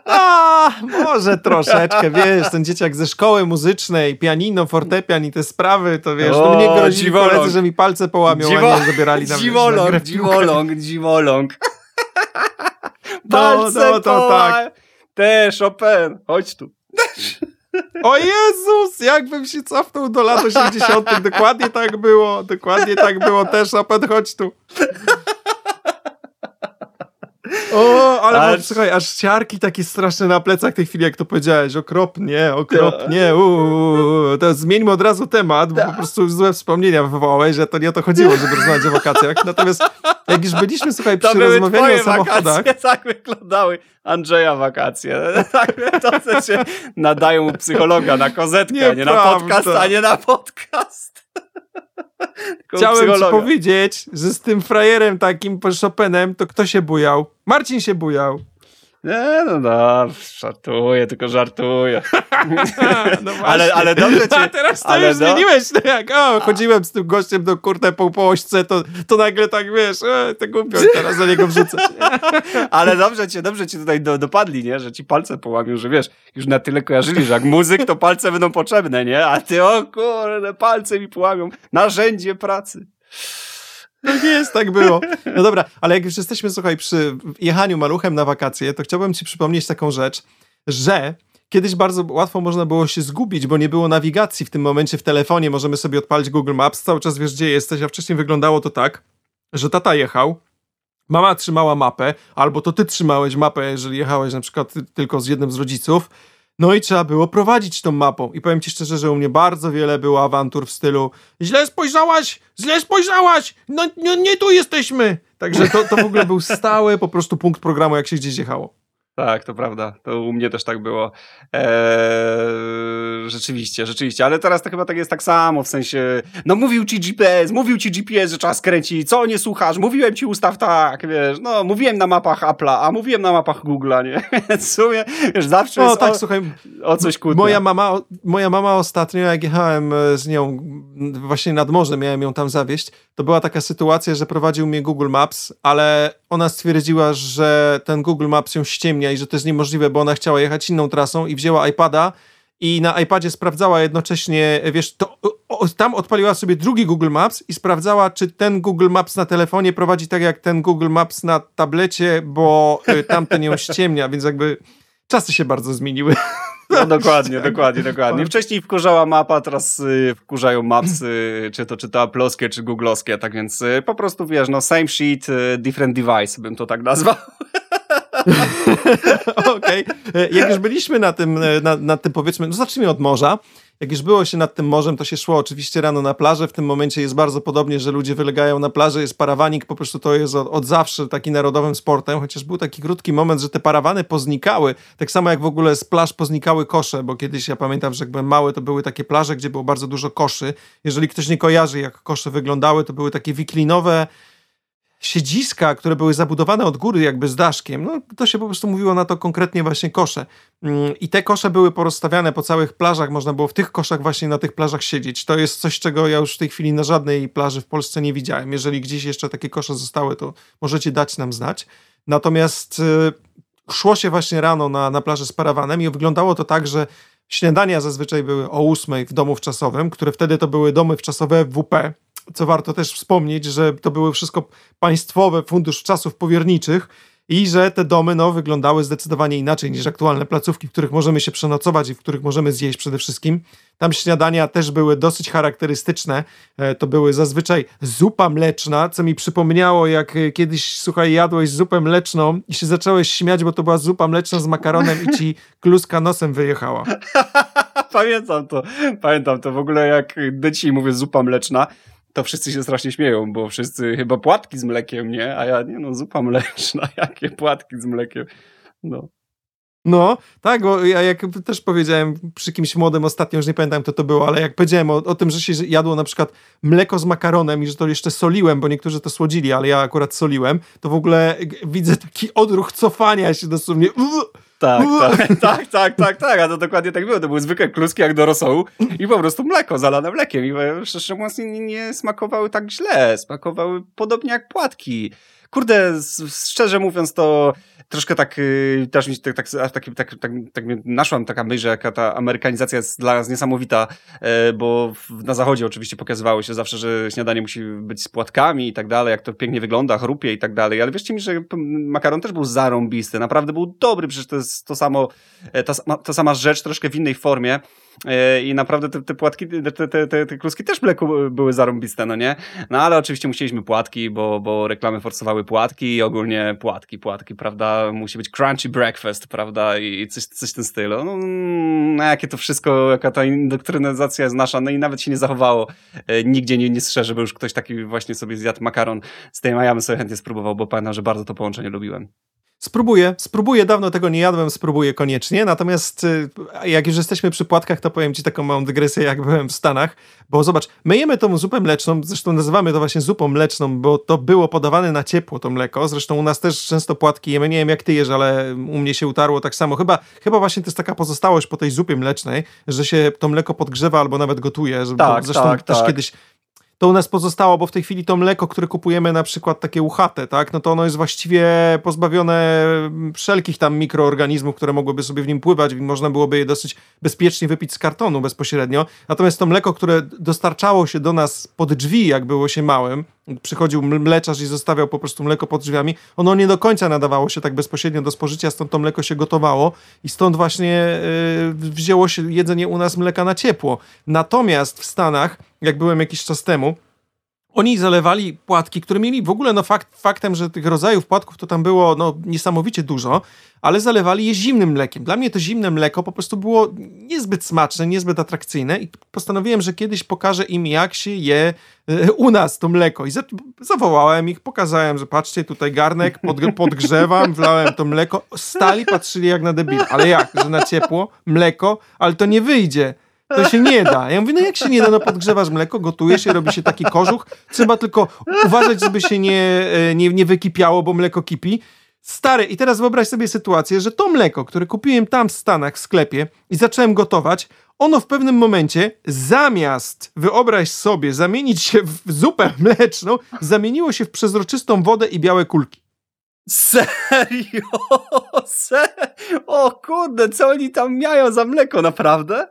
A, może troszeczkę, wiesz, ten dzieciak ze szkoły muzycznej, pianino, fortepian i te sprawy, to wiesz, to O, mnie grozili dziwoląg. koledzy, że mi palce połamią, Dziwo- a nie zabierali na na Dziwoląg, piłkę. dziwoląg, dziwoląg. No, Palce no, to poła- tak. Te, Chopin, chodź tu. O Jezus, jakbym się cofnął do lat 80. Dokładnie tak było, dokładnie tak było też, Open, chodź tu. O, ale Ale- mam, słuchaj, aż ciarki takie straszne na plecach tej chwili, jak to powiedziałeś. Okropnie, okropnie. Uuu, to zmieńmy od razu temat, bo po prostu złe wspomnienia wywołałeś, że to nie o to chodziło, żeby rozmawiać o wakacjach. Natomiast jak już byliśmy, słuchaj, przy rozmawianiu o samochodach, wakacje, tak wyglądały Andrzeja wakacje. Tak, to co się nadają u psychologa na kozetkę, a nie na podcast, a nie na podcast. Chciałem ci powiedzieć, że z tym frajerem takim Chopinem, to kto się bujał? Marcin się bujał. Nie, no no, żartuję, tylko żartuję. No ale, ale dobrze cię... A teraz to ale już no- zmieniłeś, no jak o, chodziłem z tym gościem do kurde po, po ośce, to, to nagle tak wiesz, e, to głupio teraz za niego wrzucę. Ale dobrze cię, dobrze cię tutaj do, dopadli, nie? Że ci palce połamią, że wiesz, już na tyle kojarzyli, że jak muzyk, to palce będą potrzebne, nie? A ty, o kurde, palce mi połamią. Narzędzie pracy. Tak jest, tak było. No dobra, ale jak już jesteśmy, słuchaj, przy jechaniu maluchem na wakacje, to chciałbym ci przypomnieć taką rzecz, że kiedyś bardzo łatwo można było się zgubić, bo nie było nawigacji w tym momencie w telefonie, możemy sobie odpalić Google Maps, cały czas wiesz, gdzie jesteś, a wcześniej wyglądało to tak, że tata jechał, mama trzymała mapę, albo to ty trzymałeś mapę, jeżeli jechałeś na przykład tylko z jednym z rodziców, no i trzeba było prowadzić tą mapą. I powiem ci szczerze, że u mnie bardzo wiele było awantur w stylu źle spojrzałaś, źle spojrzałaś, no, no nie tu jesteśmy. Także to, to w ogóle był stały po prostu punkt programu, jak się gdzieś jechało. Tak, to prawda. To u mnie też tak było. Eee, rzeczywiście, rzeczywiście. Ale teraz to chyba tak jest tak samo, w sensie, no mówił ci GPS, mówił ci GPS, że trzeba skręcić, co nie słuchasz, mówiłem ci ustaw tak, wiesz, no mówiłem na mapach Apple'a, a mówiłem na mapach Google'a, nie? Więc w sumie, wiesz, zawsze no, tak, o, słuchaj, o coś kłótnia. Moja mama, moja mama ostatnio, jak jechałem e, z nią właśnie nad morze, miałem ją tam zawieść, to była taka sytuacja, że prowadził mnie Google Maps, ale ona stwierdziła, że ten Google Maps ją ściemnia i że to jest niemożliwe, bo ona chciała jechać inną trasą i wzięła iPada i na iPadzie sprawdzała jednocześnie, wiesz, to o, tam odpaliła sobie drugi Google Maps i sprawdzała, czy ten Google Maps na telefonie prowadzi tak jak ten Google Maps na tablecie, bo y, tamten ją ściemnia, więc jakby czasy się bardzo zmieniły. No dokładnie, dokładnie, dokładnie. Wcześniej wkurzała mapa, teraz y, wkurzają mapsy, czy to czy to aploskie, czy googlowskie, tak więc y, po prostu wiesz, no same sheet, y, different device, bym to tak nazwał. Okej. Okay. Jak już byliśmy na tym, na, na tym powiedzmy, no zacznijmy od morza. Jak już było się nad tym morzem, to się szło oczywiście rano na plażę. W tym momencie jest bardzo podobnie, że ludzie wylegają na plażę, jest parawanik, po prostu to jest od, od zawsze taki narodowym sportem, chociaż był taki krótki moment, że te parawany poznikały, tak samo jak w ogóle z plaż poznikały kosze, bo kiedyś ja pamiętam, że jak byłem mały, to były takie plaże, gdzie było bardzo dużo koszy. Jeżeli ktoś nie kojarzy, jak kosze wyglądały, to były takie wiklinowe, siedziska, które były zabudowane od góry jakby z daszkiem, no to się po prostu mówiło na to konkretnie właśnie kosze. Mm, I te kosze były porozstawiane po całych plażach, można było w tych koszach właśnie na tych plażach siedzieć. To jest coś, czego ja już w tej chwili na żadnej plaży w Polsce nie widziałem. Jeżeli gdzieś jeszcze takie kosze zostały, to możecie dać nam znać. Natomiast y, szło się właśnie rano na, na plażę z parawanem i wyglądało to tak, że śniadania zazwyczaj były o ósmej w domu wczasowym, które wtedy to były domy wczasowe WP, co warto też wspomnieć, że to były wszystko państwowe fundusz czasów powierniczych i że te domy no, wyglądały zdecydowanie inaczej niż aktualne placówki, w których możemy się przenocować i w których możemy zjeść przede wszystkim. Tam śniadania też były dosyć charakterystyczne. E, to były zazwyczaj zupa mleczna, co mi przypomniało, jak e, kiedyś, słuchaj, jadłeś zupę mleczną i się zacząłeś śmiać, bo to była zupa mleczna z makaronem i ci kluska nosem wyjechała. pamiętam to, pamiętam to. W ogóle jak do dzisiaj mówię zupa mleczna, to wszyscy się strasznie śmieją, bo wszyscy chyba płatki z mlekiem, nie? A ja, nie no, zupa mleczna, jakie płatki z mlekiem, no. No, tak, bo ja jak też powiedziałem przy kimś młodym ostatnio, już nie pamiętam kto to było, ale jak powiedziałem o, o, tym, że się jadło na przykład mleko z makaronem i że to jeszcze soliłem, bo niektórzy to słodzili, ale ja akurat soliłem, to w ogóle widzę taki odruch cofania się dosłownie. Tak, tak, tak, tak, tak, tak, a to dokładnie tak było. To były zwykłe kluski jak do rosołu i po prostu mleko zalane mlekiem i szczerze mówiąc nie, nie smakowały tak źle, smakowały podobnie jak płatki. Kurde, szczerze mówiąc to troszkę tak, y, też mi tak, tak, tak, tak, tak, tak naszłam taka myśl, że ta amerykanizacja jest dla nas niesamowita, e, bo na zachodzie oczywiście pokazywało się zawsze, że śniadanie musi być z płatkami i tak dalej, jak to pięknie wygląda, chrupie i tak dalej, ale wierzcie mi, że makaron też był zarąbisty, naprawdę był dobry, przecież to jest to samo, e, ta, ta sama rzecz, troszkę w innej formie, i naprawdę te, te płatki, te, te, te, te kluski też mleku były zarąbiste, no nie? No ale oczywiście musieliśmy płatki, bo, bo reklamy forsowały płatki i ogólnie płatki, płatki, prawda? Musi być crunchy breakfast, prawda? I coś, coś w tym stylu. No, no jakie to wszystko, jaka ta indoktrynacja jest nasza, no i nawet się nie zachowało. E, nigdzie nie, nie strze, żeby już ktoś taki właśnie sobie zjadł makaron z tej bym sobie chętnie spróbował, bo pamiętam, że bardzo to połączenie lubiłem. Spróbuję, spróbuję, dawno tego nie jadłem, spróbuję koniecznie, natomiast y, jak już jesteśmy przy płatkach, to powiem ci taką małą dygresję, jak byłem w Stanach, bo zobacz, my jemy tą zupę mleczną, zresztą nazywamy to właśnie zupą mleczną, bo to było podawane na ciepło to mleko, zresztą u nas też często płatki jemy, nie wiem jak ty jesz, ale u mnie się utarło tak samo, chyba, chyba właśnie to jest taka pozostałość po tej zupie mlecznej, że się to mleko podgrzewa albo nawet gotuje, tak, zresztą tak, też tak. kiedyś to u nas pozostało, bo w tej chwili to mleko, które kupujemy na przykład takie uchate, tak, no to ono jest właściwie pozbawione wszelkich tam mikroorganizmów, które mogłyby sobie w nim pływać, można byłoby je dosyć bezpiecznie wypić z kartonu bezpośrednio. Natomiast to mleko, które dostarczało się do nas pod drzwi, jak było się małym, przychodził mleczarz i zostawiał po prostu mleko pod drzwiami, ono nie do końca nadawało się tak bezpośrednio do spożycia, stąd to mleko się gotowało i stąd właśnie yy, wzięło się jedzenie u nas mleka na ciepło. Natomiast w Stanach, jak byłem jakiś czas temu, oni zalewali płatki, które mieli w ogóle, no fakt, faktem, że tych rodzajów płatków to tam było no, niesamowicie dużo, ale zalewali je zimnym mlekiem. Dla mnie to zimne mleko po prostu było niezbyt smaczne, niezbyt atrakcyjne i postanowiłem, że kiedyś pokażę im, jak się je e, u nas to mleko. I zawołałem ich, pokazałem, że patrzcie, tutaj garnek, pod, podgrzewam, wlałem to mleko. Stali, patrzyli jak na debil. Ale jak? Że na ciepło? Mleko? Ale to nie wyjdzie. To się nie da. Ja mówię, no jak się nie da, no podgrzewasz mleko, gotujesz i robi się taki kożuch. Trzeba tylko uważać, żeby się nie, e, nie, nie wykipiało, bo mleko kipi. Stary, i teraz wyobraź sobie sytuację, że to mleko, które kupiłem tam w Stanach w sklepie i zacząłem gotować, ono w pewnym momencie zamiast, wyobraź sobie, zamienić się w zupę mleczną, zamieniło się w przezroczystą wodę i białe kulki. Serio? Se o kurde, co oni tam mają za mleko, naprawdę?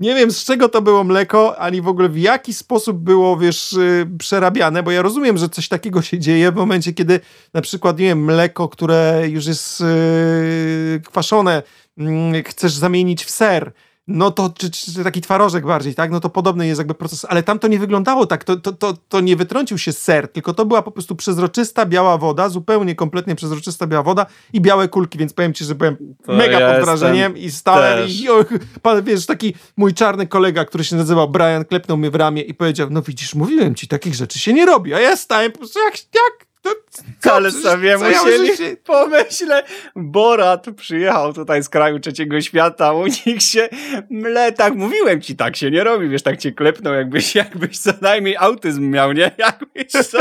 Nie wiem, z czego to było mleko, ani w ogóle w jaki sposób było, wiesz, yy, przerabiane, bo ja rozumiem, że coś takiego się dzieje w momencie, kiedy na przykład, nie wiem, mleko, które już jest yy, kwaszone, yy, chcesz zamienić w ser no to czy, czy, taki twarożek bardziej, tak? No to podobny jest jakby proces, ale tam to nie wyglądało tak, to, to, to, to nie wytrącił się ser, tylko to była po prostu przezroczysta biała woda, zupełnie kompletnie przezroczysta biała woda i białe kulki, więc powiem ci, że byłem to mega ja pod wrażeniem i stałem też. i o, pan, wiesz, taki mój czarny kolega, który się nazywał Brian, klepnął mnie w ramię i powiedział, no widzisz, mówiłem ci, takich rzeczy się nie robi, a ja stałem po prostu jak, jak co, ale sobie co musieli ja się... pomyślę, Borat przyjechał tutaj z kraju trzeciego świata, u nich się mle, tak mówiłem ci, tak się nie robi, wiesz, tak cię klepnął, jakbyś, jakbyś co najmniej autyzm miał, nie? Jakbyś co...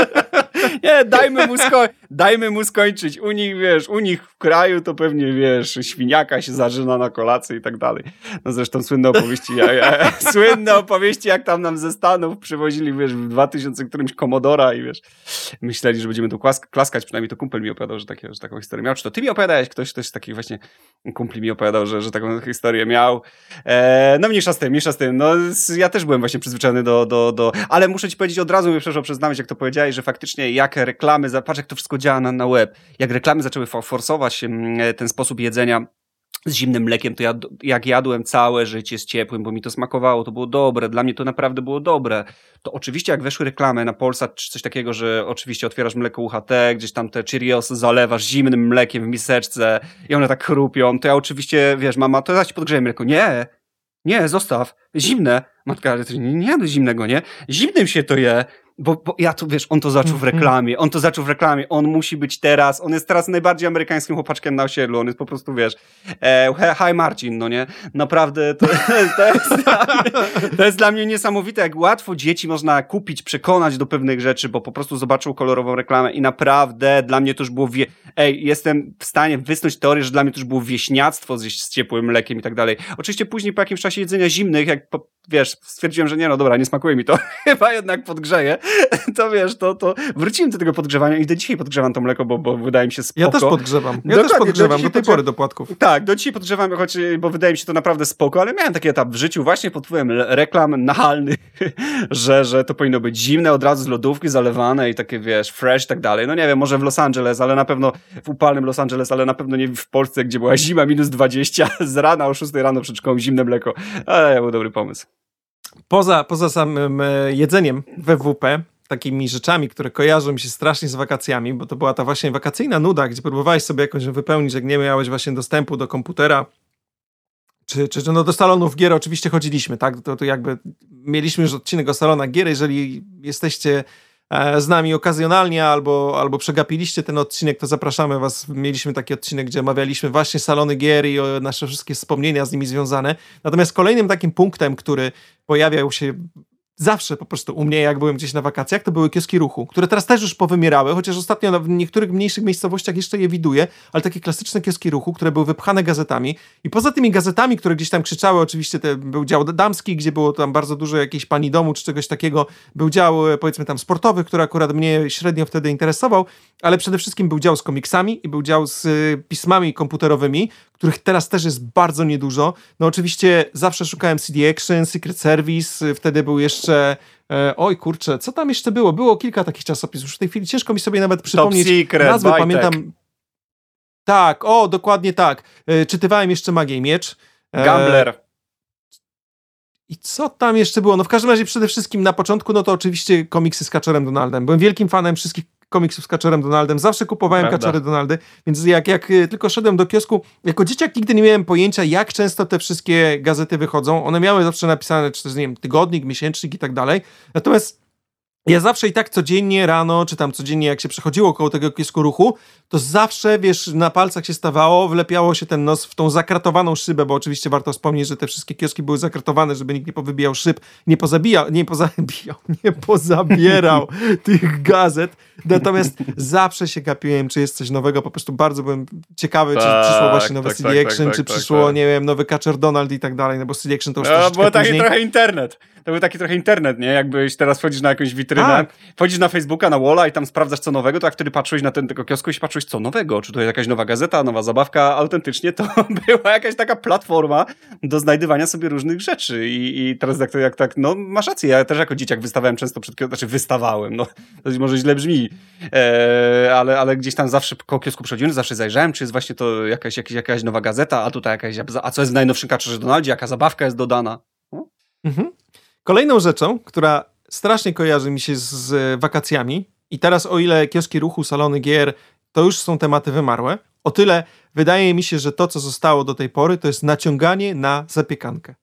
Nie, dajmy mu, sko... dajmy mu skończyć. U nich, wiesz, u nich w kraju to pewnie, wiesz, świniaka się zażyna na kolację i tak dalej. No zresztą słynne opowieści, ja, ja, słynne opowieści, jak tam nam ze Stanów przywozili, wiesz, w 2000 którymś Komodora i wiesz, myśleli, że będziemy tu klaskać, przynajmniej to kumpel mi opowiadał, że, takie, że taką historię miał. Czy to ty mi opowiadałeś? Ktoś, ktoś z takich właśnie kumpli mi opowiadał, że, że taką historię miał. E, no mniejsza z tym, mniejsza z tym. No ja też byłem właśnie przyzwyczajony do, do, do... Ale muszę ci powiedzieć od razu, przepraszam, przyznać, jak to powiedziałeś, że faktycznie jak reklamy, patrz jak to wszystko działa na, na web, jak reklamy zaczęły forsować ten sposób jedzenia z zimnym mlekiem, to ja jak jadłem całe życie z ciepłym, bo mi to smakowało, to było dobre, dla mnie to naprawdę było dobre. To oczywiście jak weszły reklamy na Polsat czy coś takiego, że oczywiście otwierasz mleko UHT, gdzieś tam te Cheeriosy zalewasz zimnym mlekiem w miseczce i one tak chrupią, to ja oczywiście, wiesz, mama, to ja ci podgrzeję mleko. Nie, nie, zostaw, zimne. Matka, ale nie, nie zimnego, nie? Zimnym się to je bo, bo ja tu, wiesz, on to zaczął w mhm. reklamie, on to zaczął w reklamie, on musi być teraz, on jest teraz najbardziej amerykańskim chłopaczkiem na osiedlu, on jest po prostu, wiesz, e, hi Marcin, no nie? Naprawdę, to, to, jest dla mnie, to jest dla mnie niesamowite, jak łatwo dzieci można kupić, przekonać do pewnych rzeczy, bo po prostu zobaczył kolorową reklamę i naprawdę dla mnie to już było, wie... ej, jestem w stanie wysnuć teorię, że dla mnie to już było wieśniactwo z, z ciepłym mlekiem i tak dalej. Oczywiście później po jakimś czasie jedzenia zimnych, jak, po, wiesz, stwierdziłem, że nie, no dobra, nie smakuje mi to, chyba jednak podgrzeje, to wiesz, to, to wróciłem do tego podgrzewania i do dzisiaj podgrzewam to mleko, bo, bo wydaje mi się spoko. Ja też podgrzewam. Ja Dokładnie, też podgrzewam do, do tej pory do płatków. Tak, do dzisiaj podgrzewam, choć, bo wydaje mi się to naprawdę spoko, ale miałem taki etap w życiu właśnie pod wpływem reklam nachalnych, że, że to powinno być zimne, od razu z lodówki zalewane i takie, wiesz, fresh i tak dalej. No nie wiem, może w Los Angeles, ale na pewno w upalnym Los Angeles, ale na pewno nie w Polsce, gdzie była zima minus 20, z rana o 6 rano przed szkołą zimne mleko. Ale był dobry pomysł. Poza, poza samym e, jedzeniem we WP, takimi rzeczami, które kojarzą mi się strasznie z wakacjami, bo to była ta właśnie wakacyjna nuda, gdzie próbowałeś sobie jakoś wypełnić, jak nie miałeś właśnie dostępu do komputera, czy, czy, no do salonów gier oczywiście chodziliśmy, tak? To, to jakby mieliśmy już odcinek o salonach gier, jeżeli jesteście z nami okazjonalnie albo, albo przegapiliście ten odcinek, to zapraszamy was. Mieliśmy taki odcinek, gdzie omawialiśmy właśnie salony gier i nasze wszystkie wspomnienia z nimi związane. Natomiast kolejnym takim punktem, który pojawiał się zawsze po prostu u mnie, jak byłem gdzieś na wakacjach, to były kioski ruchu, które teraz też już powymierały, chociaż ostatnio w niektórych mniejszych miejscowościach jeszcze je widuję, ale takie klasyczne kioski ruchu, które były wypchane gazetami. I poza tymi gazetami, które gdzieś tam krzyczały, oczywiście te, był dział damski, gdzie było tam bardzo dużo jakiejś pani domu czy czegoś takiego, był dział e, powiedzmy tam sportowy, który akurat mnie średnio wtedy interesował, ale przede wszystkim był dział z komiksami i był dział z e, pismami komputerowymi, których teraz też jest bardzo niedużo. No oczywiście zawsze szukałem CD Action, Secret Service, wtedy był jeszcze e, oj kurczę, co tam jeszcze było? Było kilka takich czasopismów. Już w tej chwili ciężko mi sobie nawet przypomnieć Top Secret, nazwy, pamiętam. Tak, o, dokładnie tak. E, czytywałem jeszcze Magię i Miecz. E, Gambler. I co tam jeszcze było? No w każdym razie przede wszystkim na początku, no to oczywiście komiksy z Kaczorem Donaldem. Byłem wielkim fanem wszystkich komiksów z Kaczorem Donaldem. Zawsze kupowałem Prawda. Kaczory Donaldy, więc jak, jak y, tylko szedłem do kiosku, jako dzieciak nigdy nie miałem pojęcia, jak często te wszystkie gazety wychodzą. One miały zawsze napisane, czy też, nie wiem, tygodnik, miesięcznik i tak dalej. Natomiast ja zawsze i tak codziennie rano, czy tam codziennie jak się przechodziło koło tego kiosku ruchu, to zawsze, wiesz, na palcach się stawało, wlepiało się ten nos w tą zakratowaną szybę, bo oczywiście warto wspomnieć, że te wszystkie kioski były zakratowane, żeby nikt nie powybijał szyb, nie pozabijał, nie pozabijał, nie pozabierał tych gazet. Natomiast zawsze się gapiłem, czy jest coś nowego, po prostu bardzo byłem ciekawy, czy Tak, przyszło właśnie nowe tak, CD tak, Action, tak, czy tak, przyszło, tak. nie wiem, nowy Catcher Donald i tak dalej, no bo CD Action to już No, troszeczkę było taki później. trochę internet. To był taki trochę internet, nie? Jakbyś teraz wchodzisz na jakąś witrynę, Tak. wchodzisz na Facebooka, na Walla i tam sprawdzasz co nowego, to jak wtedy patrzyłeś na ten tego kiosku i patrzyłeś co nowego, czy to jest jakaś nowa gazeta, nowa zabawka, autentycznie to była jakaś taka platforma do znajdywania sobie różnych rzeczy i, i teraz jak, to, jak tak, no masz rację, ja też jako dzieciak wystawałem często przed kioskiem, znaczy wystawałem, no to może źle brzmi, e, ale, ale gdzieś tam zawsze koło kiosku przechodziłem, zawsze zajrzałem, czy jest właśnie to jakaś, jakaś, jakaś nowa gazeta, a tutaj jakaś, a co jest w najnowszym Kaczorze Donaldzie, jaka zabawka jest dodana. Mhm. Kolejną rzeczą, która strasznie kojarzy mi się z, wakacjami i teraz o ile kioski ruchu, salony gier to już są tematy wymarłe, o tyle wydaje mi się, że to, co zostało do tej pory, to jest naciąganie na zapiekankę.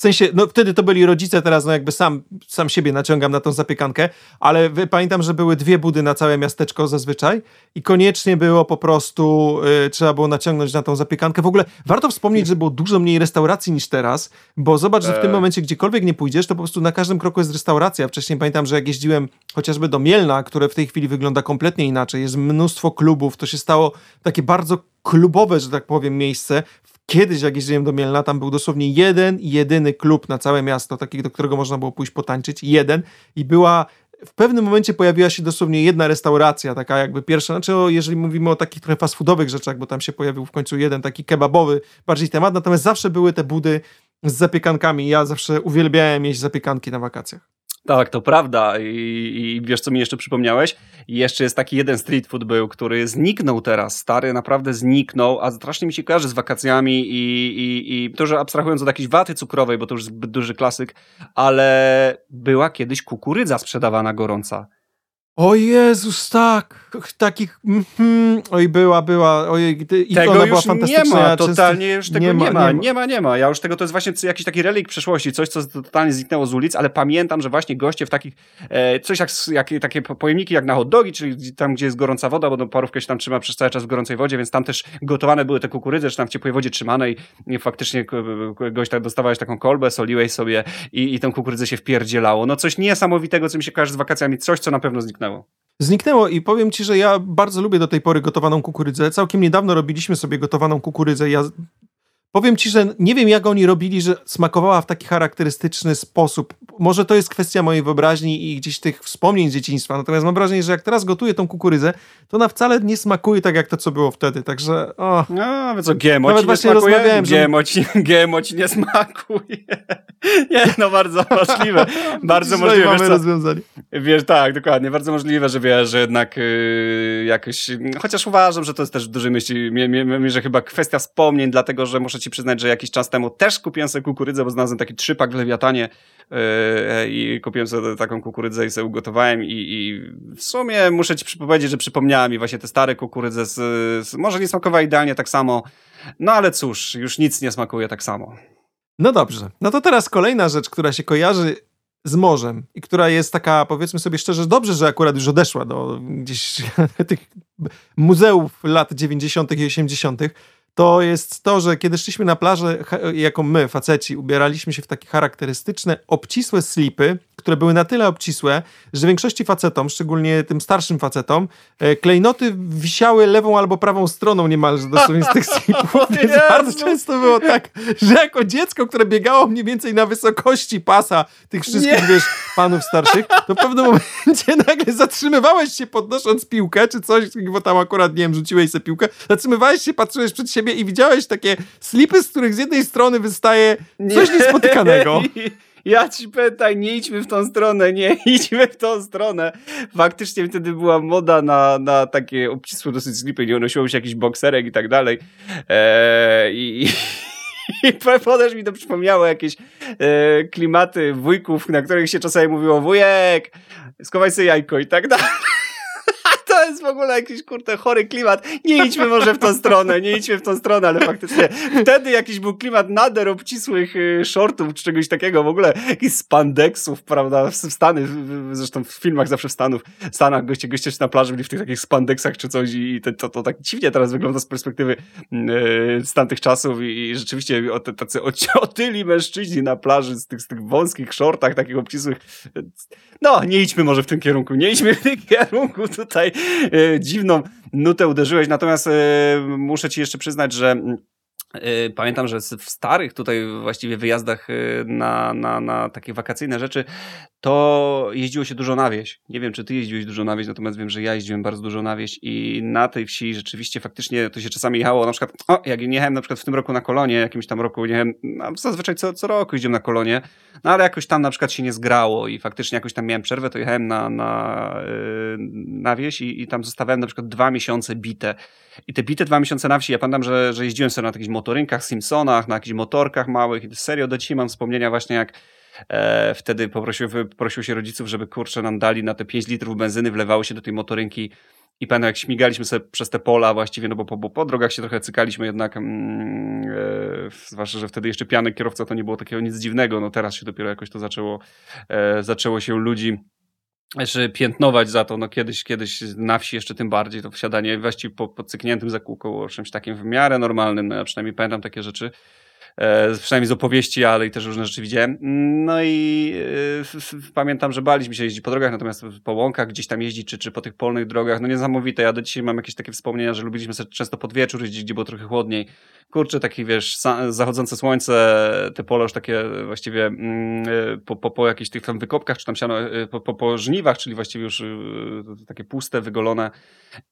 W sensie, no wtedy to byli rodzice, teraz no jakby sam, sam siebie naciągam na tą zapiekankę, ale pamiętam, że były dwie budy na całe miasteczko zazwyczaj i koniecznie było po prostu, y, trzeba było naciągnąć na tą zapiekankę. W ogóle warto wspomnieć, że było dużo mniej restauracji niż teraz, bo zobacz, że w tym E. momencie gdziekolwiek nie pójdziesz, to po prostu na każdym kroku jest restauracja. Wcześniej pamiętam, że jak jeździłem chociażby do Mielna, które w tej chwili wygląda kompletnie inaczej, jest mnóstwo klubów, to się stało takie bardzo klubowe, że tak powiem, miejsce. Kiedyś, jak jeździłem do Mielna, tam był dosłownie jeden, jedyny klub na całe miasto, taki, do którego można było pójść potańczyć. Jeden. I była w pewnym momencie pojawiła się dosłownie jedna restauracja, taka jakby pierwsza, znaczy o, jeżeli mówimy o takich trochę fast foodowych rzeczach, bo tam się pojawił w końcu jeden taki kebabowy bardziej temat, natomiast zawsze były te budy z zapiekankami. Ja zawsze uwielbiałem jeść zapiekanki na wakacjach. Tak, to prawda. I, I wiesz, co mi jeszcze przypomniałeś? Jeszcze jest taki jeden street food był, który zniknął teraz. Stary naprawdę zniknął, a strasznie mi się kojarzy z wakacjami i, i, i to, że abstrahując od jakiejś waty cukrowej, bo to już zbyt duży klasyk, ale była kiedyś kukurydza sprzedawana gorąca. O Jezus, tak! Takich, mhm, oj była, była, ojej, i tego ona już była nie fantastyczna. ma, ja często- totalnie już tego nie ma, nie ma, nie ma. nie ma, Ja już tego, to jest właśnie jakiś taki relik przeszłości, coś, co totalnie zniknęło z ulic, ale pamiętam, że właśnie goście w takich, e, coś jak, jak takie po- pojemniki jak na hot dogi, czyli tam, gdzie jest gorąca woda, bo no, parówkę się tam trzyma przez cały czas w gorącej wodzie, więc tam też gotowane były te kukurydze, czy tam w ciepłej wodzie trzymanej i faktycznie gość tak dostawałeś taką kolbę, soliłeś sobie i, i tę kukurydzę się wpierdzielało. No coś niesamowitego, co mi się kojarzy z wakacjami, coś, co na pewno zniknęło. Zniknęło i powiem ci, że ja bardzo lubię do tej pory gotowaną kukurydzę. Całkiem niedawno robiliśmy sobie gotowaną kukurydzę. Ja powiem ci, że nie wiem jak oni robili, że smakowała w taki charakterystyczny sposób. Może to jest kwestia mojej wyobraźni i gdzieś tych wspomnień z dzieciństwa. Natomiast mam wrażenie, że jak teraz gotuję tą kukurydzę, to ona wcale nie smakuje tak jak to, co było wtedy. Także o, No, więc co, GMO Nawet ci nie właśnie smakuje? rozmawiałem, że- GMO ci, GMO ci nie smakuje. Nie, no bardzo możliwe. Bardzo możliwe, wiesz, mamy co, rozwiązanie. wiesz, tak, dokładnie. Bardzo możliwe, że wiesz, że jednak yy, jakoś, chociaż uważam, że to jest też w dużej mierze chyba kwestia wspomnień, dlatego, że muszę ci przyznać, że jakiś czas temu też kupiłem sobie kukurydzę, bo znalazłem taki trzypak w Lewiatanie yy, i kupiłem sobie taką kukurydzę i sobie ugotowałem i, i w sumie muszę ci powiedzieć, że przypomniała mi właśnie te stare kukurydze z, z może nie smakowała idealnie tak samo, no ale cóż, już nic nie smakuje tak samo. No dobrze. No to teraz kolejna rzecz, która się kojarzy z morzem i która jest taka, powiedzmy sobie szczerze, dobrze, że akurat już odeszła do gdzieś tych muzeów lat 90. i 80., to jest to, że kiedy szliśmy na plażę, jako my, faceci, ubieraliśmy się w takie charakterystyczne, obcisłe slipy, które były na tyle obcisłe, że większości facetom, szczególnie tym starszym facetom, e, klejnoty wisiały lewą albo prawą stroną niemalże dosłownie z tych slipów. Więc bardzo często było tak, że jako dziecko, które biegało mniej więcej na wysokości pasa tych wszystkich, nie. wiesz, panów starszych, to w pewnym momencie nagle zatrzymywałeś się podnosząc piłkę, czy coś, bo tam akurat, nie wiem, rzuciłeś sobie piłkę, zatrzymywałeś się, patrzyłeś przed siebie i widziałeś takie slipy, z których z jednej strony wystaje coś nie. Ja ci pytaj, nie idźmy w tą stronę, nie idźmy w tą stronę. Faktycznie wtedy była moda na, na takie obcisłe dosyć slipy, nie nosiło się jakiś bokserek i tak dalej. Eee, I i potem mi to przypomniało jakieś e, klimaty wujków, na których się czasami mówiło wujek, skowaj sobie jajko i tak dalej jest w ogóle jakiś kurde chory klimat. Nie idźmy może w tą stronę, nie idźmy w tą stronę, ale faktycznie wtedy jakiś był klimat nader obcisłych y, shortów czy czegoś takiego, w ogóle jakichś spandexów, prawda, w Stany, zresztą w filmach zawsze w Stanów, w Stanach goście, goście na plaży byli w tych takich spandexach czy coś i to, to, to tak dziwnie teraz wygląda z perspektywy yy, z tamtych czasów i, rzeczywiście o, tacy otyli mężczyźni na plaży z tych, z tych wąskich shortach, takich obcisłych. No, nie idźmy może w tym kierunku, nie idźmy w tym kierunku tutaj dziwną nutę uderzyłeś. Natomiast e, muszę ci jeszcze przyznać, że e, Pamiętam, że w starych tutaj właściwie wyjazdach na, na, na takie wakacyjne rzeczy to jeździło się dużo na wieś. Nie wiem, czy ty jeździłeś dużo na wieś, natomiast wiem, że ja jeździłem bardzo dużo na wieś i na tej wsi rzeczywiście faktycznie to się czasami jechało, na przykład, o, jak jechałem na przykład w tym roku na kolonie, jakimś tam roku, nie wiem, no, zazwyczaj co, co roku jeździłem na kolonie, no ale jakoś tam na przykład się nie zgrało i faktycznie jakoś tam miałem przerwę, to jechałem na, na, yy, na wieś i, i tam zostawiałem na przykład dwa miesiące bite. I te bite dwa miesiące na wsi, ja pamiętam, że, że jeździłem sobie na jakichś motorynkach, Simpsonach, na jakichś motorkach małych i serio do dzisiaj mam wspomnienia właśnie jak E, wtedy poprosił się rodziców, żeby kurczę nam dali na te 5 litrów benzyny, wlewało się do tej motorynki i pamiętam jak śmigaliśmy sobie przez te pola właściwie, no bo po, bo po drogach się trochę cykaliśmy jednak, mm, e, zwłaszcza, że wtedy jeszcze piany kierowca to nie było takiego nic dziwnego, no teraz się dopiero jakoś to zaczęło, e, zaczęło się ludzi jeszcze piętnować za to, no kiedyś, kiedyś na wsi jeszcze tym bardziej, to wsiadanie właściwie po, po cykniętym zakółku, czymś takim w miarę normalnym, no ja przynajmniej pamiętam takie rzeczy, E, przynajmniej z opowieści, ale i też różne rzeczy widziałem. No i e, pamiętam, że baliśmy się jeździć po drogach, natomiast po łąkach gdzieś tam jeździć, czy, czy po tych polnych drogach, no niesamowite. Ja do dzisiaj mam jakieś takie wspomnienia, że lubiliśmy sobie często pod wieczór jeździć, gdzie było trochę chłodniej. Kurczę, taki wiesz, zachodzące słońce, te pola już takie właściwie mm, e, po, po, po jakichś tych tam wykopkach, czy tam siano, po, po, po żniwach, czyli właściwie już takie puste, wygolone.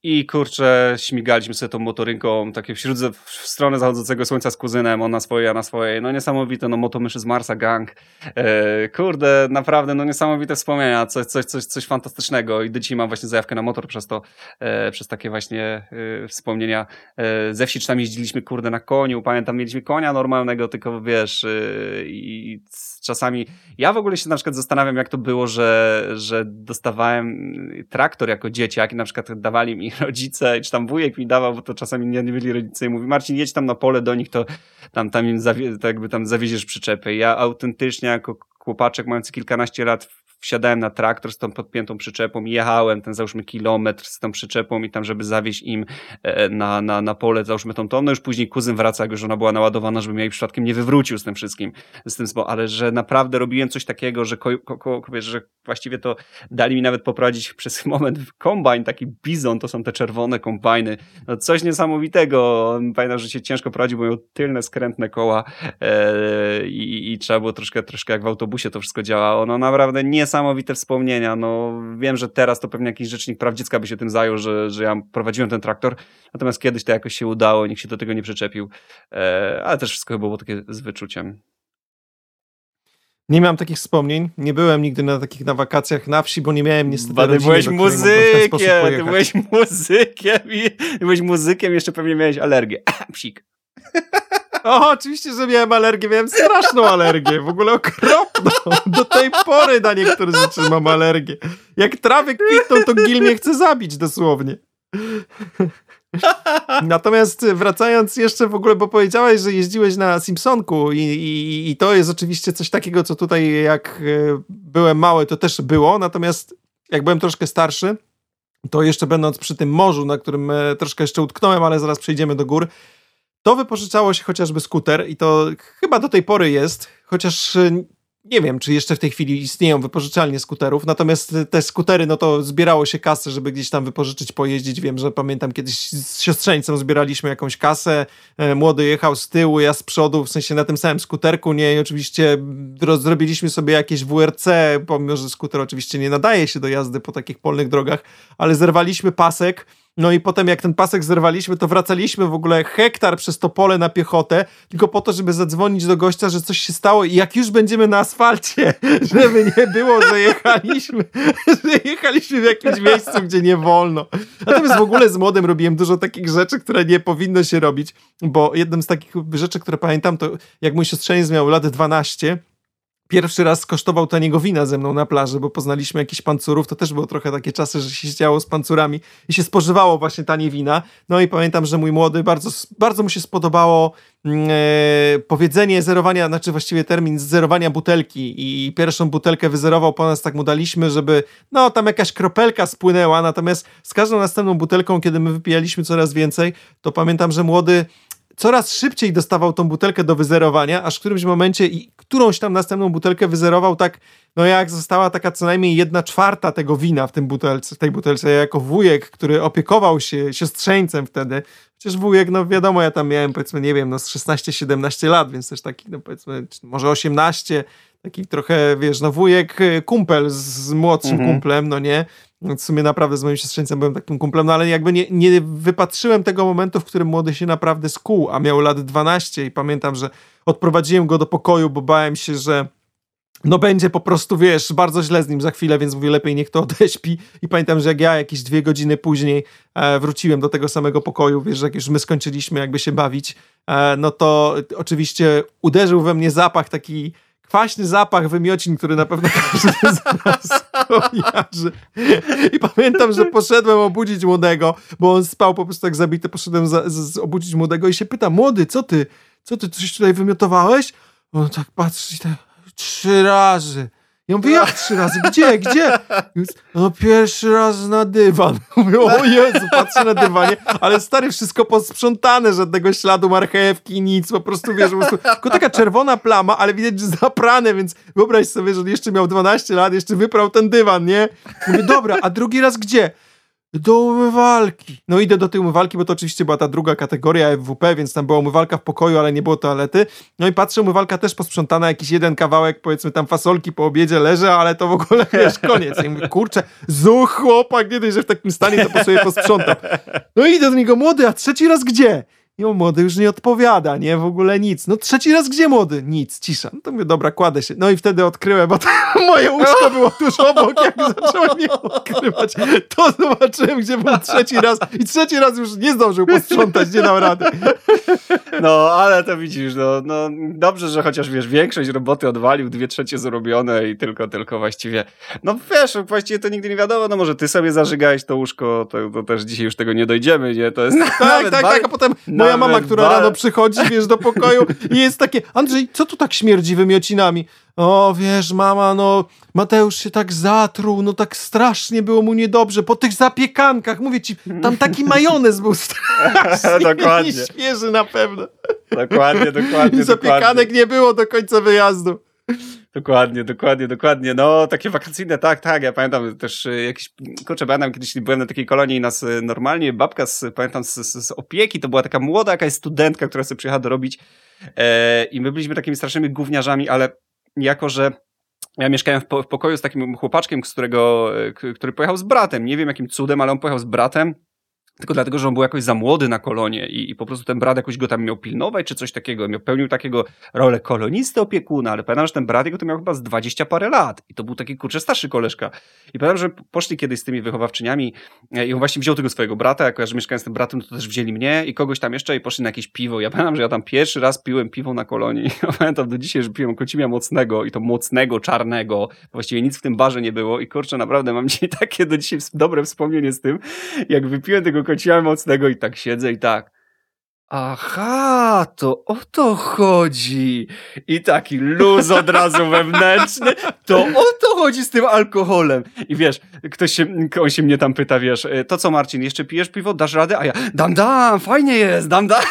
I kurczę, śmigaliśmy sobie tą motorynką, takie wśród, w stronę zachodzącego słońca z kuzynem, on na swoje, ja na swojej. No niesamowite, no motomyszy z Marsa, gang. E, kurde, naprawdę, no niesamowite wspomnienia, coś, coś, coś, coś fantastycznego i do dzisiaj mam właśnie zajawkę na motor przez to, e, przez takie właśnie e, wspomnienia. E, ze wsi tam jeździliśmy, kurde, na koniu, pamiętam, mieliśmy konia normalnego, tylko wiesz, e, czasami, ja w ogóle się na przykład zastanawiam, jak to było, że, że dostawałem traktor jako dzieciak i na przykład dawali mi rodzice, czy tam wujek mi dawał, bo to czasami nie, nie byli rodzice i mówi, Marcin, jedź tam na pole do nich, to tam, tam im zawie, tak jakby tam zawieziesz przyczepę. Ja autentycznie jako chłopaczek mający kilkanaście lat wsiadałem na traktor z tą podpiętą przyczepą i jechałem ten załóżmy kilometr z tą przyczepą i tam, żeby zawieźć im e, na, na, na pole załóżmy tą tonę, już później kuzyn wraca, jak już ona była naładowana, żeby jej przypadkiem nie wywrócił z tym wszystkim, z tym, ale że naprawdę robiłem coś takiego, że, ko, ko, ko, że właściwie to dali mi nawet poprowadzić przez moment kombajn, taki bizon, to są te czerwone kombajny, no coś niesamowitego, pamiętam, że się ciężko prowadził, bo miał tylne, skrętne koła e, i, i trzeba było troszkę, troszkę jak w autobusie to wszystko działało, no naprawdę nie niesamowite wspomnienia. No, wiem, że teraz to pewnie jakiś rzecznik praw dziecka by się tym zajął, że, że ja prowadziłem ten traktor, natomiast kiedyś to jakoś się udało, nikt się do tego nie przyczepił, e, ale też wszystko było takie z wyczuciem. Nie miałem takich wspomnień, nie byłem nigdy na takich na wakacjach na wsi, bo nie miałem niestety Bo ty byłeś muzykiem, ty byłeś muzykiem i ty byłeś muzykiem jeszcze pewnie miałeś alergię. Psik. O, oczywiście, że miałem alergię, miałem straszną alergię, w ogóle okropną. Do tej pory na niektóre rzeczy mam alergię. Jak trawy kwitną, to gil mnie chce zabić dosłownie. Natomiast wracając jeszcze w ogóle, bo powiedziałeś, że jeździłeś na Simpsonku i, i, i, to jest oczywiście coś takiego, co tutaj jak e, byłem mały, to też było, natomiast jak byłem troszkę starszy, to jeszcze będąc przy tym morzu, na którym e, troszkę jeszcze utknąłem, ale zaraz przejdziemy do gór, to wypożyczało się chociażby skuter i to chyba do tej pory jest, chociaż y, nie wiem, czy jeszcze w tej chwili istnieją wypożyczalnie skuterów, natomiast te skutery, no to zbierało się kasę, żeby gdzieś tam wypożyczyć, pojeździć. Wiem, że pamiętam kiedyś z siostrzeńcem zbieraliśmy jakąś kasę, e, młody jechał z tyłu, ja z przodu, w sensie na tym samym skuterku, nie, i oczywiście zrobiliśmy sobie jakieś WRC, pomimo, że skuter oczywiście nie nadaje się do jazdy po takich polnych drogach, ale zerwaliśmy pasek, no i potem jak ten pasek zerwaliśmy, to wracaliśmy w ogóle hektar przez to pole na piechotę, tylko po to, żeby zadzwonić do gościa, że coś się stało i jak już będziemy na asfalcie, żeby nie było, że jechaliśmy, że jechaliśmy w jakimś miejscu, gdzie nie wolno. Natomiast w ogóle z młodym robiłem dużo takich rzeczy, które nie powinno się robić, bo jednym z takich rzeczy, które pamiętam, to jak mój siostrzeniec miał lat 12, pierwszy raz skosztował taniego wina ze mną na plaży, bo poznaliśmy jakiś pancurów, to też było trochę takie czasy, że się działo z pancurami i się spożywało właśnie tanie wina. No i pamiętam, że mój młody, bardzo, bardzo mu się spodobało mm, e, powiedzenie zerowania, znaczy właściwie termin zerowania butelki i pierwszą butelkę wyzerował po nas, tak mu daliśmy, żeby no tam jakaś kropelka spłynęła, natomiast z każdą następną butelką, kiedy my wypijaliśmy coraz więcej, to pamiętam, że młody coraz szybciej dostawał tą butelkę do wyzerowania, aż w którymś momencie i którąś tam następną butelkę wyzerował tak, no jak została taka co najmniej jedna czwarta tego wina w tym butelce, w tej butelce. Ja jako wujek, który opiekował się siostrzeńcem wtedy, przecież wujek, no wiadomo, ja tam miałem powiedzmy, nie wiem, no z 16-17 lat, więc też taki, no powiedzmy, może 18, taki trochę, wiesz, no wujek, y, kumpel z młodszym mhm. kumplem, no nie, w sumie naprawdę z moim siostrzeńcem byłem takim kumplem, no ale jakby nie, nie wypatrzyłem tego momentu, w którym młody się naprawdę skuł, a miał lat 12 i pamiętam, że odprowadziłem go do pokoju, bo bałem się, że no będzie po prostu, wiesz, bardzo źle z nim za chwilę, więc mówię, lepiej niech to odeśpi. I pamiętam, że jak ja jakieś dwie godziny później e, wróciłem do tego samego pokoju, wiesz, że jak już my skończyliśmy jakby się bawić, e, no to oczywiście uderzył we mnie zapach taki kwaśny zapach wymiocin, który na pewno każdy z nas kojarzy. I pamiętam, że poszedłem obudzić młodego, bo on spał po prostu tak zabity, poszedłem za, z, obudzić młodego i się pyta, młody, co ty, co ty, coś tutaj wymiotowałeś? On tak patrzy i tak, trzy razy. Ja mówię, jak trzy razy? Gdzie, gdzie? No pierwszy raz na dywan. Mówię, o Jezu, patrzę na dywanie, ale stary, wszystko posprzątane, żadnego śladu marchewki, nic, po prostu, wiesz, po prostu, tylko taka czerwona plama, ale widać, że zaprane, więc wyobraź sobie, że on jeszcze miał 12 lat, jeszcze wyprał ten dywan, nie? Mówię, dobra, a drugi raz gdzie? Do umywalki. No idę do tej umywalki, bo to oczywiście była ta druga kategoria FWP, więc tam była umywalka w pokoju, ale nie było toalety. No i patrzę, umywalka też posprzątana, jakiś jeden kawałek, powiedzmy tam fasolki po obiedzie leży, ale to w ogóle, wiesz, koniec. I mówię, kurczę, zuch chłopak, nie dość, że w takim stanie to po sobie. No i idę do niego, młody, a trzeci raz gdzie? I on młody już nie odpowiada, nie, w ogóle nic. No trzeci raz gdzie młody? Nic, cisza. No to mówię, dobra, kładę się. No i wtedy odkryłem, bo to, moje łóżko było tuż obok, jak zacząłem je odkrywać, to zobaczyłem, gdzie był trzeci raz i trzeci raz już nie zdążył posprzątać, nie dał rady. No, ale to widzisz, no, no dobrze, że chociaż, wiesz, większość roboty odwalił, dwie trzecie zrobione i tylko, tylko właściwie, no wiesz, właściwie to nigdy nie wiadomo, no może ty sobie zażygałeś to łóżko, to, to też dzisiaj już tego nie dojdziemy, nie, to jest Tak, tak, tak, a potem moja mama, która rano przychodzi, wiesz, do pokoju i jest takie, Andrzej, co tu tak śmierdzi wymiocinami? O, wiesz, mama, no, Mateusz się tak zatruł, no tak strasznie było mu niedobrze, po tych zapiekankach, mówię ci, tam taki majonez był strasznie dokładnie. świeży na pewno. Dokładnie, dokładnie. I zapiekanek dokładnie. nie było do końca wyjazdu. Dokładnie, dokładnie, dokładnie. No, takie wakacyjne, tak, tak. Ja pamiętam też y, jakieś, kurczę, pamiętam kiedyś byłem na takiej kolonii i nas y, normalnie babka, z, pamiętam, z, z, z opieki, to była taka młoda jakaś studentka, która sobie przyjechała dorobić e, i my byliśmy takimi strasznymi gówniarzami, ale jako, że ja mieszkałem w, po, w pokoju z takim chłopaczkiem, z którego, e, który pojechał z bratem. Nie wiem jakim cudem, ale on pojechał z bratem tylko dlatego, że on był jakoś za młody na kolonie i, i, po prostu ten brat jakoś go tam miał pilnować, czy coś takiego. Miał, pełnił takiego rolę kolonisty, opiekuna, ale pamiętam, że ten brat jego to miał chyba z dwadzieścia parę lat i to był taki kurczę starszy koleżka. I pamiętam, że poszli kiedyś z tymi wychowawczyniami e, i on właśnie wziął tego swojego brata, jako ja, że mieszkałem z tym bratem, to też wzięli mnie i kogoś tam jeszcze i poszli na jakieś piwo. Ja pamiętam, że ja tam pierwszy raz piłem piwo na kolonii. Ja pamiętam do dzisiaj, że piłem kocimia mocnego i to mocnego, czarnego. Właściwie nic w tym barze nie było i kurczę, naprawdę mam dzisiaj takie do dzisiaj dobre wspomnienie z tym, jak wypiłem tego kocimia mocnego i tak siedzę i tak. Aha, to o to chodzi. I taki luz od razu wewnętrzny. To o to chodzi z tym alkoholem. I wiesz, ktoś się, on się mnie tam pyta, wiesz, to co Marcin, jeszcze pijesz piwo? Dasz radę? A ja, dam, dam, fajnie jest, dam, dam.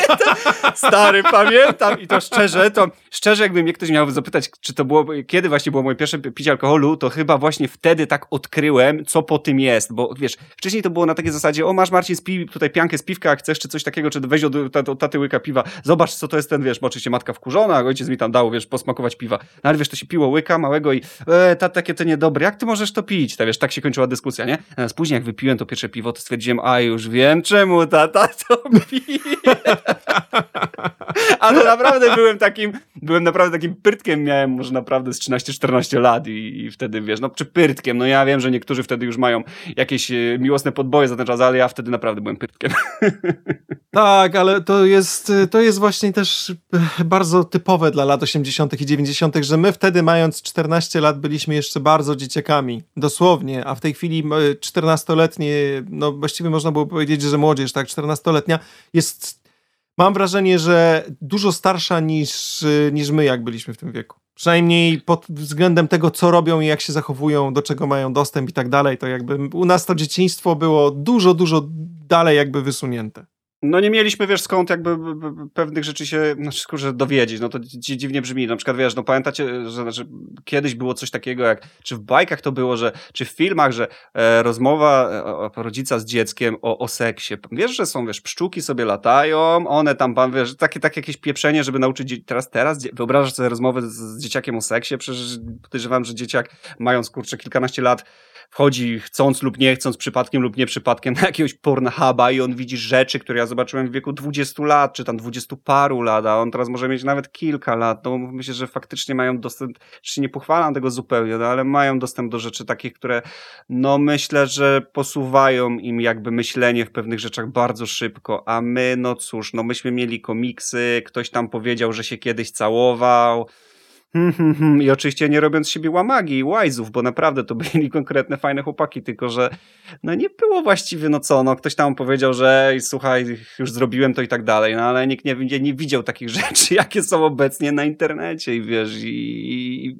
Stary, pamiętam i to szczerze, to szczerze jakby mnie ktoś miał zapytać, czy to było, kiedy właśnie było moje pierwsze picie alkoholu, to chyba właśnie wtedy tak odkryłem, co po tym jest, bo wiesz, wcześniej to było na takiej zasadzie, o masz Marcin, spij tutaj piankę z piwka, jak chcesz, czy coś takiego, czy weź od, od, taty łyka piwa, zobacz, co to jest ten, wiesz, bo oczywiście matka wkurzona, ojciec mi tam dał, wiesz, posmakować piwa, no ale wiesz, to się piło łyka małego i e, ta, takie to niedobre, jak ty możesz to pić? Ta, wiesz, tak się kończyła dyskusja, nie? Natomiast później jak wypiłem to pierwsze piwo, to stwierdziłem, a już wiem, czemu tata to pije. Ale naprawdę byłem takim, byłem naprawdę takim pyrtkiem, miałem może naprawdę z 13-14 lat i, i, wtedy, wiesz, no czy pyrtkiem, no ja wiem, że niektórzy wtedy już mają jakieś e, miłosne podboje za ten czas, ale ja wtedy naprawdę byłem pyrtkiem. Tak, ale to jest, to jest właśnie też bardzo typowe dla lat 80. i 90., że my wtedy mając 14 lat byliśmy jeszcze bardzo dzieciakami, dosłownie, a w tej chwili 14-letnie, no właściwie można było powiedzieć, że młodzież, tak, 14-letnia jest mam wrażenie, że dużo starsza niż, niż my, jak byliśmy w tym wieku. Przynajmniej pod względem tego, co robią i jak się zachowują, do czego mają dostęp i tak dalej, to jakby u nas to dzieciństwo było dużo, dużo dalej jakby wysunięte. No nie mieliśmy, wiesz, skąd jakby pewnych rzeczy się, znaczy, kurczę, dowiedzieć, no to dziwnie brzmi, na przykład, wiesz, no pamiętacie, że, że kiedyś było coś takiego jak, czy w bajkach to było, że, czy w filmach, że e, rozmowa e, rodzica z dzieckiem o, o seksie, wiesz, że są, wiesz, pszczółki sobie latają, one tam, pan, wiesz, takie, takie jakieś pieprzenie, żeby nauczyć, teraz, teraz, wyobrażasz sobie rozmowę z, z dzieciakiem o seksie, przecież podejrzewam, że dzieciak, mając, kurczę, kilkanaście lat, wchodzi chcąc lub nie chcąc, przypadkiem lub nie przypadkiem na jakiegoś Pornhuba i on widzi rzeczy, które ja zobaczyłem w wieku 20 lat, czy tam 20 paru lat, a on teraz może mieć nawet kilka lat. No myślę, że faktycznie mają dostęp, czy nie pochwalam tego zupełnie, no, ale mają dostęp do rzeczy takich, które no myślę, że posuwają im jakby myślenie w pewnych rzeczach bardzo szybko, a my, no cóż, no myśmy mieli komiksy, ktoś tam powiedział, że się kiedyś całował, Hmm, hmm, hmm. I oczywiście nie robiąc siebie łamagi i łajzów, bo naprawdę to byli konkretne, fajne chłopaki, tylko że no nie było właściwie, no co, no ktoś tam powiedział, że słuchaj, już zrobiłem to i tak dalej, no ale nikt nie, nie, nie widział takich rzeczy, jakie są obecnie na internecie i wiesz, i, i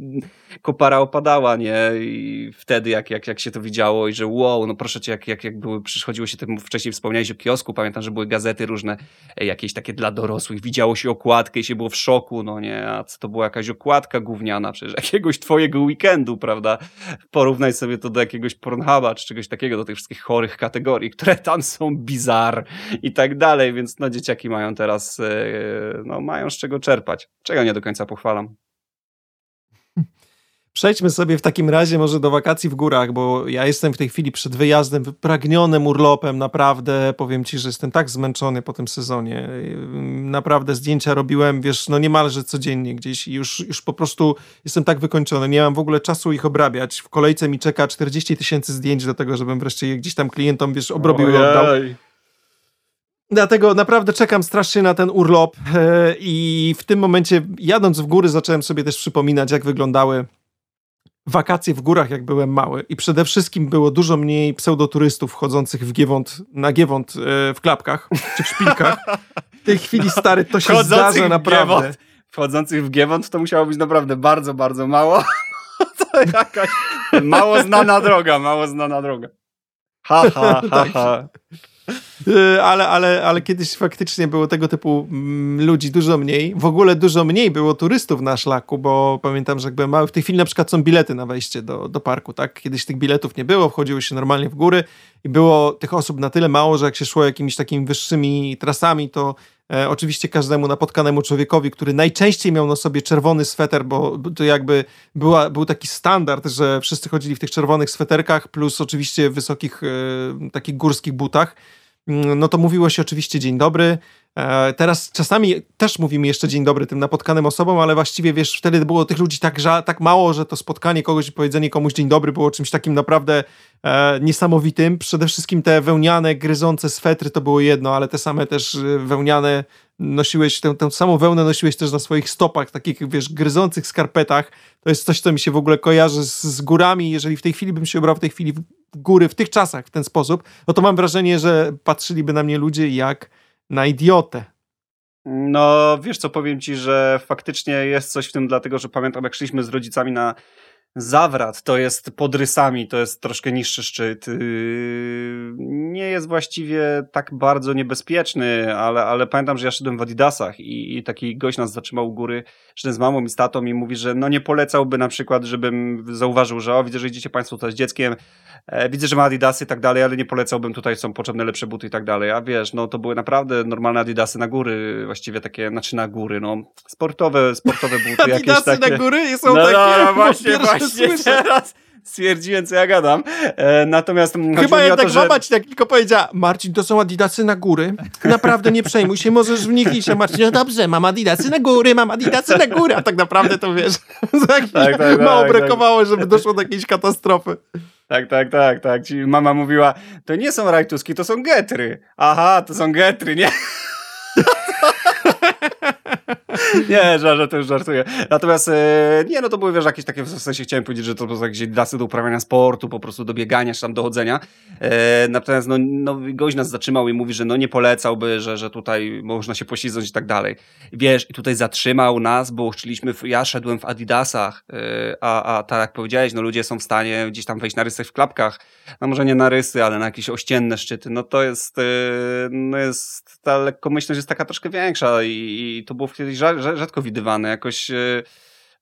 kopara opadała, nie? I wtedy jak, jak, jak się to widziało i że wow, no proszę cię, jak, jak, jak były, przychodziło się tym, wcześniej wspomniałeś o kiosku, pamiętam, że były gazety różne, e, jakieś takie dla dorosłych, widziało się okładkę i się było w szoku, no nie, a co to była jakaś okładka gówniana, przecież jakiegoś twojego weekendu, prawda? Porównaj sobie to do jakiegoś Pornhuba, czy czegoś takiego, do tych wszystkich chorych kategorii, które tam są bizar i tak dalej, więc no dzieciaki mają teraz, e, no mają z czego czerpać, czego nie do końca pochwalam. Przejdźmy sobie w takim razie może do wakacji w górach, bo ja jestem w tej chwili przed wyjazdem wypragnionym urlopem, naprawdę powiem ci, że jestem tak zmęczony po tym sezonie. Naprawdę zdjęcia robiłem, wiesz, no niemalże codziennie gdzieś i już, już po prostu jestem tak wykończony, nie mam w ogóle czasu ich obrabiać. W kolejce mi czeka 40 tysięcy zdjęć do tego, żebym wreszcie je gdzieś tam klientom, wiesz, obrobił i oddał. Dlatego naprawdę czekam strasznie na ten urlop e, i w tym momencie jadąc w góry zacząłem sobie też przypominać, jak wyglądały wakacje w górach, jak byłem mały i przede wszystkim było dużo mniej pseudoturystów wchodzących w Giewont, na Giewont e, w klapkach czy w szpilkach. W tej chwili, stary, to się zdarza naprawdę. Giewont, wchodzących w Giewont to musiało być naprawdę bardzo, bardzo mało. to jakaś mało znana droga, mało znana droga. Ha, ha, ha, ha. Y, ale, ale, ale kiedyś faktycznie było tego typu mm, ludzi dużo mniej. W ogóle dużo mniej było turystów na szlaku, bo pamiętam, że jak byłem mały, w tej chwili na przykład są bilety na wejście do, do parku, tak? Kiedyś tych biletów nie było, wchodziło się normalnie w góry i było tych osób na tyle mało, że jak się szło jakimiś takimi wyższymi trasami, to E, oczywiście każdemu napotkanemu człowiekowi, który najczęściej miał na sobie czerwony sweter, bo to jakby była, był taki standard, że wszyscy chodzili w tych czerwonych sweterkach, plus oczywiście wysokich e, takich górskich butach. Mm, no to mówiło się oczywiście dzień dobry. E, teraz czasami też mówimy jeszcze dzień dobry tym napotkanym osobom, ale właściwie wiesz, wtedy było tych ludzi tak, tak mało, że to spotkanie kogoś i powiedzenie komuś dzień dobry było czymś takim naprawdę e, niesamowitym. Przede wszystkim te wełniane, gryzące swetry to było jedno, ale te same też e, wełniane nosiłeś, tę, tę samą wełnę nosiłeś też na swoich stopach, takich wiesz, gryzących skarpetach. To jest coś, co mi się w ogóle kojarzy z, z górami. Jeżeli w tej chwili bym się ubrał w tej chwili w góry, w tych czasach w ten sposób, no to mam wrażenie, że patrzyliby na mnie ludzie jak na idiotę. No, wiesz co, powiem ci, że faktycznie jest coś w tym, dlatego że pamiętam, jak szliśmy z rodzicami na Zawrat to jest pod rysami, to jest troszkę niższy szczyt. Yy, nie jest właściwie tak bardzo niebezpieczny, ale, ale pamiętam, że ja szedłem w Adidasach i, i taki gość nas zatrzymał u góry, szedłem z mamą i z tatą i mówi, że no nie polecałby na przykład, żebym zauważył, że o, widzę, że idziecie państwo tutaj z dzieckiem, e, widzę, że ma Adidasy i tak dalej, ale nie polecałbym, tutaj są potrzebne lepsze buty i tak dalej. A wiesz, no to były naprawdę normalne Adidasy na góry, właściwie takie, znaczy na góry, no sportowe, sportowe buty. Adidasy jakieś takie. na góry są no, takie. no, właśnie, pierwsze właśnie słyszę. teraz stwierdziłem, co ja gadam. E, natomiast Chyba jednak to, że... mama ci tak tylko powiedziała, Marcin, to są adidasy na góry. Naprawdę nie przejmuj się, możesz w nich iść. A Marcin, no dobrze, mam adidasy na góry, mam adidasy na góry. A tak naprawdę to wiesz, za chwilę Tak, tak, mało tak, brakowało, żeby doszło do jakiejś katastrofy. Tak, tak, tak, tak. Ci mama mówiła, to nie są rajtuski, to są getry. Aha, to są getry, nie? Nie, to już żartuję. Natomiast e, nie, no to były wiesz, jakieś takie, w sensie chciałem powiedzieć, że to były jakieś dasy do uprawiania sportu, po prostu do biegania, czy tam do chodzenia. E, natomiast no, no, gość nas zatrzymał i mówi, że no nie polecałby, że, że tutaj można się poślizgnąć i tak dalej. Wiesz, i tutaj zatrzymał nas, bo w, ja szedłem w adidasach, e, a, a tak jak powiedziałeś, no ludzie są w stanie gdzieś tam wejść na rysy w klapkach, no może nie na rysy, ale na jakieś ościenne szczyty, no to jest, e, no jest, ta lekkomyślność jest taka troszkę większa i, i to było kiedyś rza- rza- rzadko widywane, jakoś e,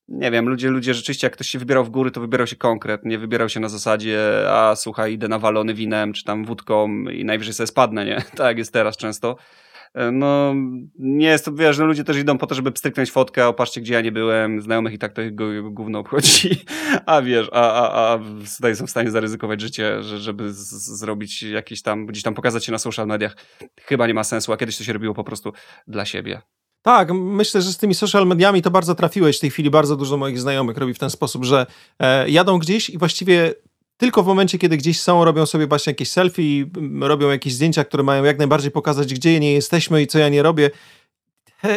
nie wiem, ludzie, ludzie rzeczywiście, jak ktoś się wybierał w góry, to wybierał się konkret, nie wybierał się na zasadzie, a słuchaj, idę nawalony winem, czy tam wódką i najwyżej sobie spadnę, nie? Tak jest teraz często. E, No, nie jest to, wiesz, no ludzie też idą po to, żeby pstryknąć fotkę, o patrzcie, gdzie ja nie byłem, znajomych i tak to ich gówno obchodzi, a wiesz, a, a, a tutaj są w stanie zaryzykować życie, że, żeby zrobić jakieś tam, gdzieś tam pokazać się na social mediach, chyba nie ma sensu, a kiedyś to się robiło po prostu dla siebie. Tak, myślę, że z tymi social mediami to bardzo trafiłeś. W tej chwili bardzo dużo moich znajomych robi w ten sposób, że e, jadą gdzieś i właściwie tylko w momencie, kiedy gdzieś są, robią sobie właśnie jakieś selfie, robią jakieś zdjęcia, które mają jak najbardziej pokazać, gdzie nie jesteśmy i co ja nie robię.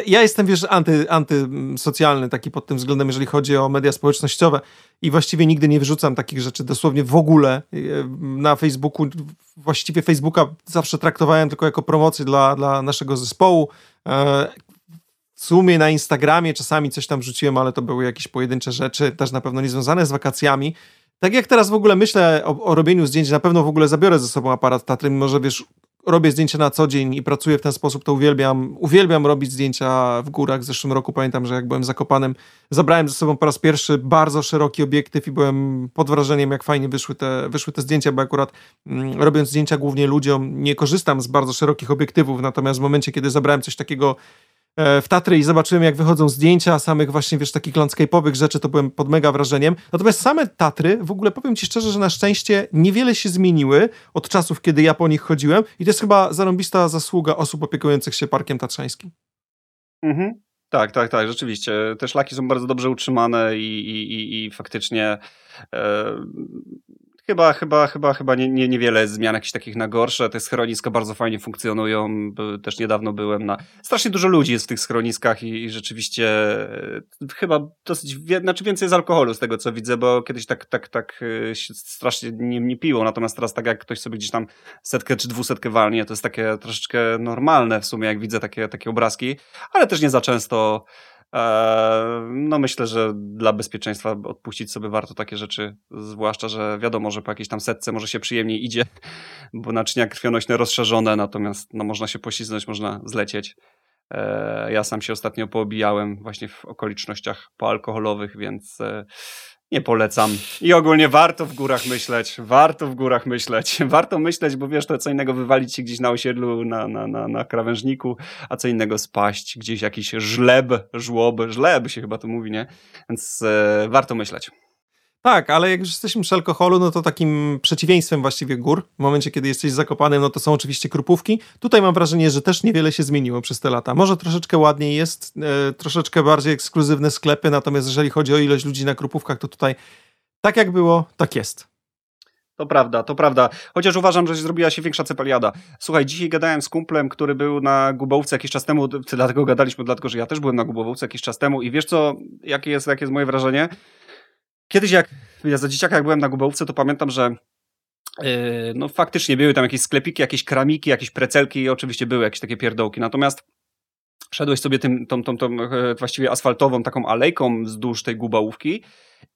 Ja jestem, wiesz, anty, antysocjalny taki pod tym względem, jeżeli chodzi o media społecznościowe i właściwie nigdy nie wrzucam takich rzeczy dosłownie w ogóle e, na Facebooku. Właściwie Facebooka zawsze traktowałem tylko jako promocję dla, dla naszego zespołu. E, w sumie na Instagramie czasami coś tam wrzuciłem, ale to były jakieś pojedyncze rzeczy, też na pewno nie związane z wakacjami. Tak jak teraz w ogóle myślę o, o robieniu zdjęć, na pewno w ogóle zabiorę ze sobą aparat Tatry, mimo że wiesz, robię zdjęcia na co dzień i pracuję w ten sposób, to uwielbiam, uwielbiam robić zdjęcia w górach. W zeszłym roku pamiętam, że jak byłem zakopanym, zabrałem ze sobą po raz pierwszy bardzo szeroki obiektyw i byłem pod wrażeniem, jak fajnie wyszły te, wyszły te zdjęcia, bo akurat mm, robiąc zdjęcia głównie ludziom, nie korzystam z bardzo szerokich obiektywów, natomiast w momencie, kiedy zabrałem coś takiego w Tatry i zobaczyłem, jak wychodzą zdjęcia samych właśnie, wiesz, takich landscape'owych rzeczy, to byłem pod mega wrażeniem. Natomiast same Tatry, w ogóle powiem ci szczerze, że na szczęście niewiele się zmieniły od czasów, kiedy ja po nich chodziłem i to jest chyba zarąbista zasługa osób opiekujących się Parkiem Tatrzańskim. Mhm. Tak, tak, tak, rzeczywiście. Te szlaki są bardzo dobrze utrzymane i, i, i, i faktycznie e, chyba, chyba, chyba, chyba nie, nie, niewiele zmian jakichś takich na gorsze. Te schroniska bardzo fajnie funkcjonują. Też niedawno byłem na... Strasznie dużo ludzi jest w tych schroniskach i, i rzeczywiście e, chyba dosyć, wie, znaczy więcej jest alkoholu z tego, co widzę, bo kiedyś tak, tak, tak e, się strasznie nie, nie piło, natomiast teraz tak jak ktoś sobie gdzieś tam setkę czy dwusetkę walnie, to jest takie troszeczkę normalne w sumie, jak widzę takie, takie obrazki, ale też nie za często. Eee, No myślę, że dla bezpieczeństwa odpuścić sobie warto takie rzeczy, zwłaszcza, że wiadomo, że po jakiejś tam setce może się przyjemniej idzie, bo naczynia krwionośne rozszerzone, natomiast no, można się poślizgnąć, można zlecieć. Eee, Ja sam się ostatnio poobijałem właśnie w okolicznościach poalkoholowych, więc e, nie polecam. I ogólnie warto w górach myśleć, warto w górach myśleć, warto myśleć, bo wiesz, to co innego wywalić się gdzieś na osiedlu, na, na, na, na krawężniku, a co innego spaść, gdzieś jakiś żleb, żłob, żleb się chyba to mówi, nie? Więc e, warto myśleć. Tak, ale jak już jesteśmy przy alkoholu, no to takim przeciwieństwem właściwie gór, w momencie, kiedy jesteś zakopanym, no to są oczywiście krupówki. Tutaj mam wrażenie, że też niewiele się zmieniło przez te lata. Może troszeczkę ładniej jest, e, troszeczkę bardziej ekskluzywne sklepy, natomiast jeżeli chodzi o ilość ludzi na krupówkach, to tutaj tak jak było, tak jest. To prawda, to prawda. Chociaż uważam, że zrobiła się większa cepeliada. Słuchaj, dzisiaj gadałem z kumplem, który był na Gubowce jakiś czas temu, dlatego gadaliśmy, dlatego że ja też byłem na Gubowce jakiś czas temu i wiesz co, jakie jest, jakie jest moje wrażenie? Kiedyś jak ja za dzieciaka jak byłem na Gubowce, to pamiętam, że yy, no faktycznie były tam jakieś sklepiki, jakieś kramiki, jakieś precelki i oczywiście były jakieś takie pierdołki. Natomiast szedłeś sobie tym, tą, tą, tą e, właściwie asfaltową taką alejką wzdłuż tej Gubałówki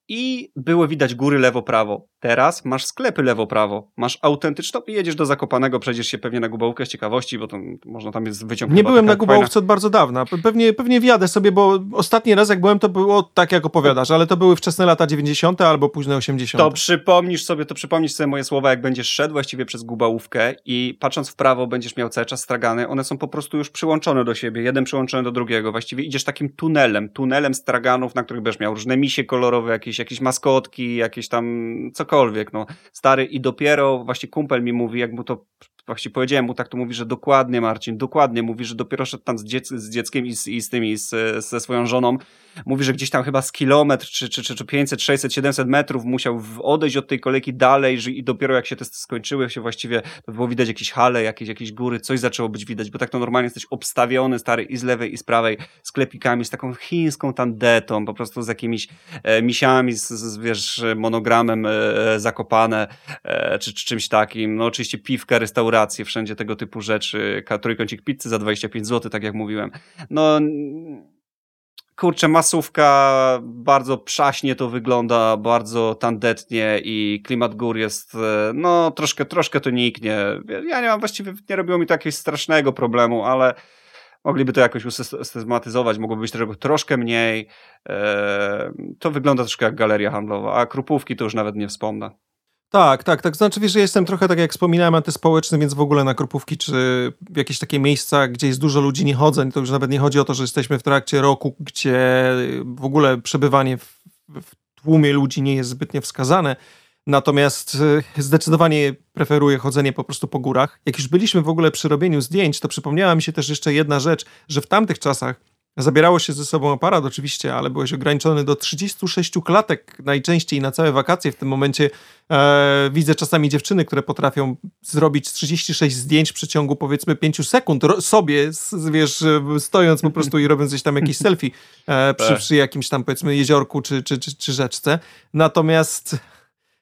i było widać góry lewo-prawo. Teraz masz sklepy lewo-prawo, masz autentyczną i jedziesz do Zakopanego, przejdziesz się pewnie na Gubałówkę z ciekawości, bo to można tam jest wyciągnąć. Nie byłem na Gubałówce fajna... od bardzo dawna. Pewnie, pewnie wjadę sobie, bo ostatni raz jak byłem to było tak jak opowiadasz, ale to były wczesne lata 90. albo późne 80. To przypomnisz sobie, to przypomnisz sobie moje słowa, jak będziesz szedł właściwie przez Gubałówkę i patrząc w prawo będziesz miał cały czas stragany, one są po prostu już przyłączone do siebie, jeden przyłączony do drugiego. Właściwie idziesz takim tunelem, tunelem straganów, na których będziesz miał różne misie kolorowe, jakieś, jakieś maskotki, jakieś tam cokolwiek, no. Stary i dopiero właśnie kumpel mi mówi, jak mu to właśnie powiedziałem mu tak, to mówi, że dokładnie Marcin, dokładnie, mówi, że dopiero szedł tam z, dziec z dzieckiem i z, i z tymi, z, ze swoją żoną, mówi, że gdzieś tam chyba z kilometr, czy, czy, czy, czy 500, 600, 700 metrów musiał odejść od tej kolejki dalej że, i dopiero jak się testy skończyły, się właściwie było widać jakieś hale, jakieś, jakieś góry, coś zaczęło być widać, bo tak to normalnie jesteś obstawiony, stary, i z lewej, i z prawej sklepikami, z taką chińską tandetą, po prostu z jakimiś e, misiami, z, z, wiesz, monogramem e, zakopane, e, czy, czy czymś takim, no oczywiście piwka, wszędzie tego typu rzeczy, trójkącik pizzy za 25 zł, tak jak mówiłem. No kurczę, masówka, bardzo przaśnie to wygląda, bardzo tandetnie i klimat gór jest, e, no troszkę, troszkę to niknie. Ja nie mam właściwie, nie robiło mi to jakiegoś strasznego problemu, ale mogliby to jakoś usystematyzować, mogłoby być tego troszkę mniej. E, to wygląda troszkę jak galeria handlowa, a krupówki to już nawet nie wspomnę. Tak, tak, tak. Znaczy, wiesz, że jestem trochę, tak jak wspominałem, antyspołeczny, więc w ogóle na Krupówki czy jakieś takie miejsca, gdzie jest dużo ludzi, nie chodzę. To już nawet nie chodzi o to, że jesteśmy w trakcie roku, gdzie w ogóle przebywanie w, w tłumie ludzi nie jest zbytnio wskazane. Natomiast e, zdecydowanie preferuję chodzenie po prostu po górach. Jak już byliśmy w ogóle przy robieniu zdjęć, to przypomniała mi się też jeszcze jedna rzecz, że w tamtych czasach Zabierało się ze sobą aparat oczywiście, ale byłeś ograniczony do 36 klatek najczęściej na całe wakacje. W tym momencie e, widzę czasami dziewczyny, które potrafią zrobić 36 zdjęć w przeciągu powiedzmy 5 sekund sobie, wiesz, stojąc po prostu i robiąc gdzieś tam jakieś selfie e, przy, tak. przy jakimś tam powiedzmy jeziorku czy, czy, czy, czy rzeczce. Natomiast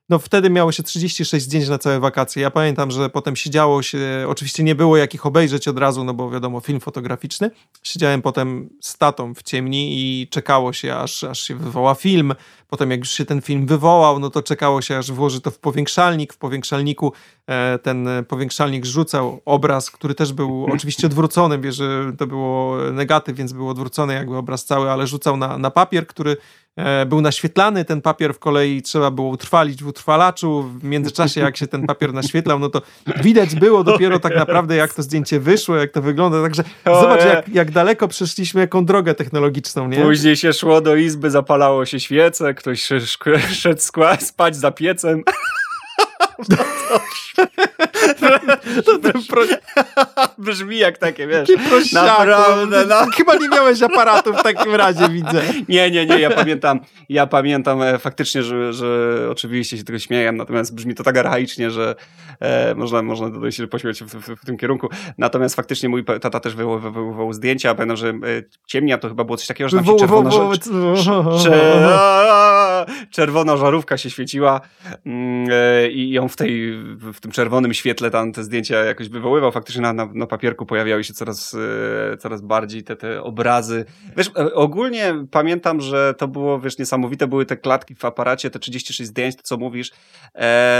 no wtedy miało się 36 zdjęć na całe wakacje. Ja pamiętam, że potem siedziało się, oczywiście nie było jakich obejrzeć od razu, no bo wiadomo, film fotograficzny. Siedziałem potem z tatą w ciemni i czekało się, aż, aż się wywoła film. Potem jak już się ten film wywołał, no to czekało się, aż włoży to w powiększalnik. W powiększalniku e, ten powiększalnik rzucał obraz, który też był oczywiście odwrócony, wie, że to było negatyw, więc był odwrócony jakby obraz cały, ale rzucał na, na papier, który był naświetlany ten papier w kolei, trzeba było utrwalić w utrwalaczu. W międzyczasie, jak się ten papier naświetlał, no to widać było dopiero tak naprawdę, jak to zdjęcie wyszło, jak to wygląda. Także zobacz, jak, jak daleko przeszliśmy, jaką drogę technologiczną, nie? Później się szło do izby, zapalało się świece, ktoś szedł spać za piecem. To, to pro... Brzmi jak takie, wiesz. Naprawdę, no. Chyba nie miałeś aparatu w takim razie, widzę. Nie, nie, nie, ja pamiętam, ja pamiętam e, faktycznie, że, że oczywiście się tego śmieję, natomiast brzmi to tak archaicznie, że e, można, można tutaj się pośmiać w, w, w, tym kierunku. Natomiast faktycznie mój tata też wywoływał zdjęcia, pamiętam, że e, ciemnia to chyba było coś takiego, że tam się czerwona, czerwona żarówka się świeciła mm, e, i ją w, tej, w tym czerwonym świetle tam te zdjęcia jakoś wywoływał. Faktycznie na, na, na papierku pojawiały się coraz, e, coraz bardziej te, te obrazy. Wiesz, e, ogólnie pamiętam, że to było, wiesz, niesamowite były te klatki w aparacie, te 36 zdjęć, to co mówisz,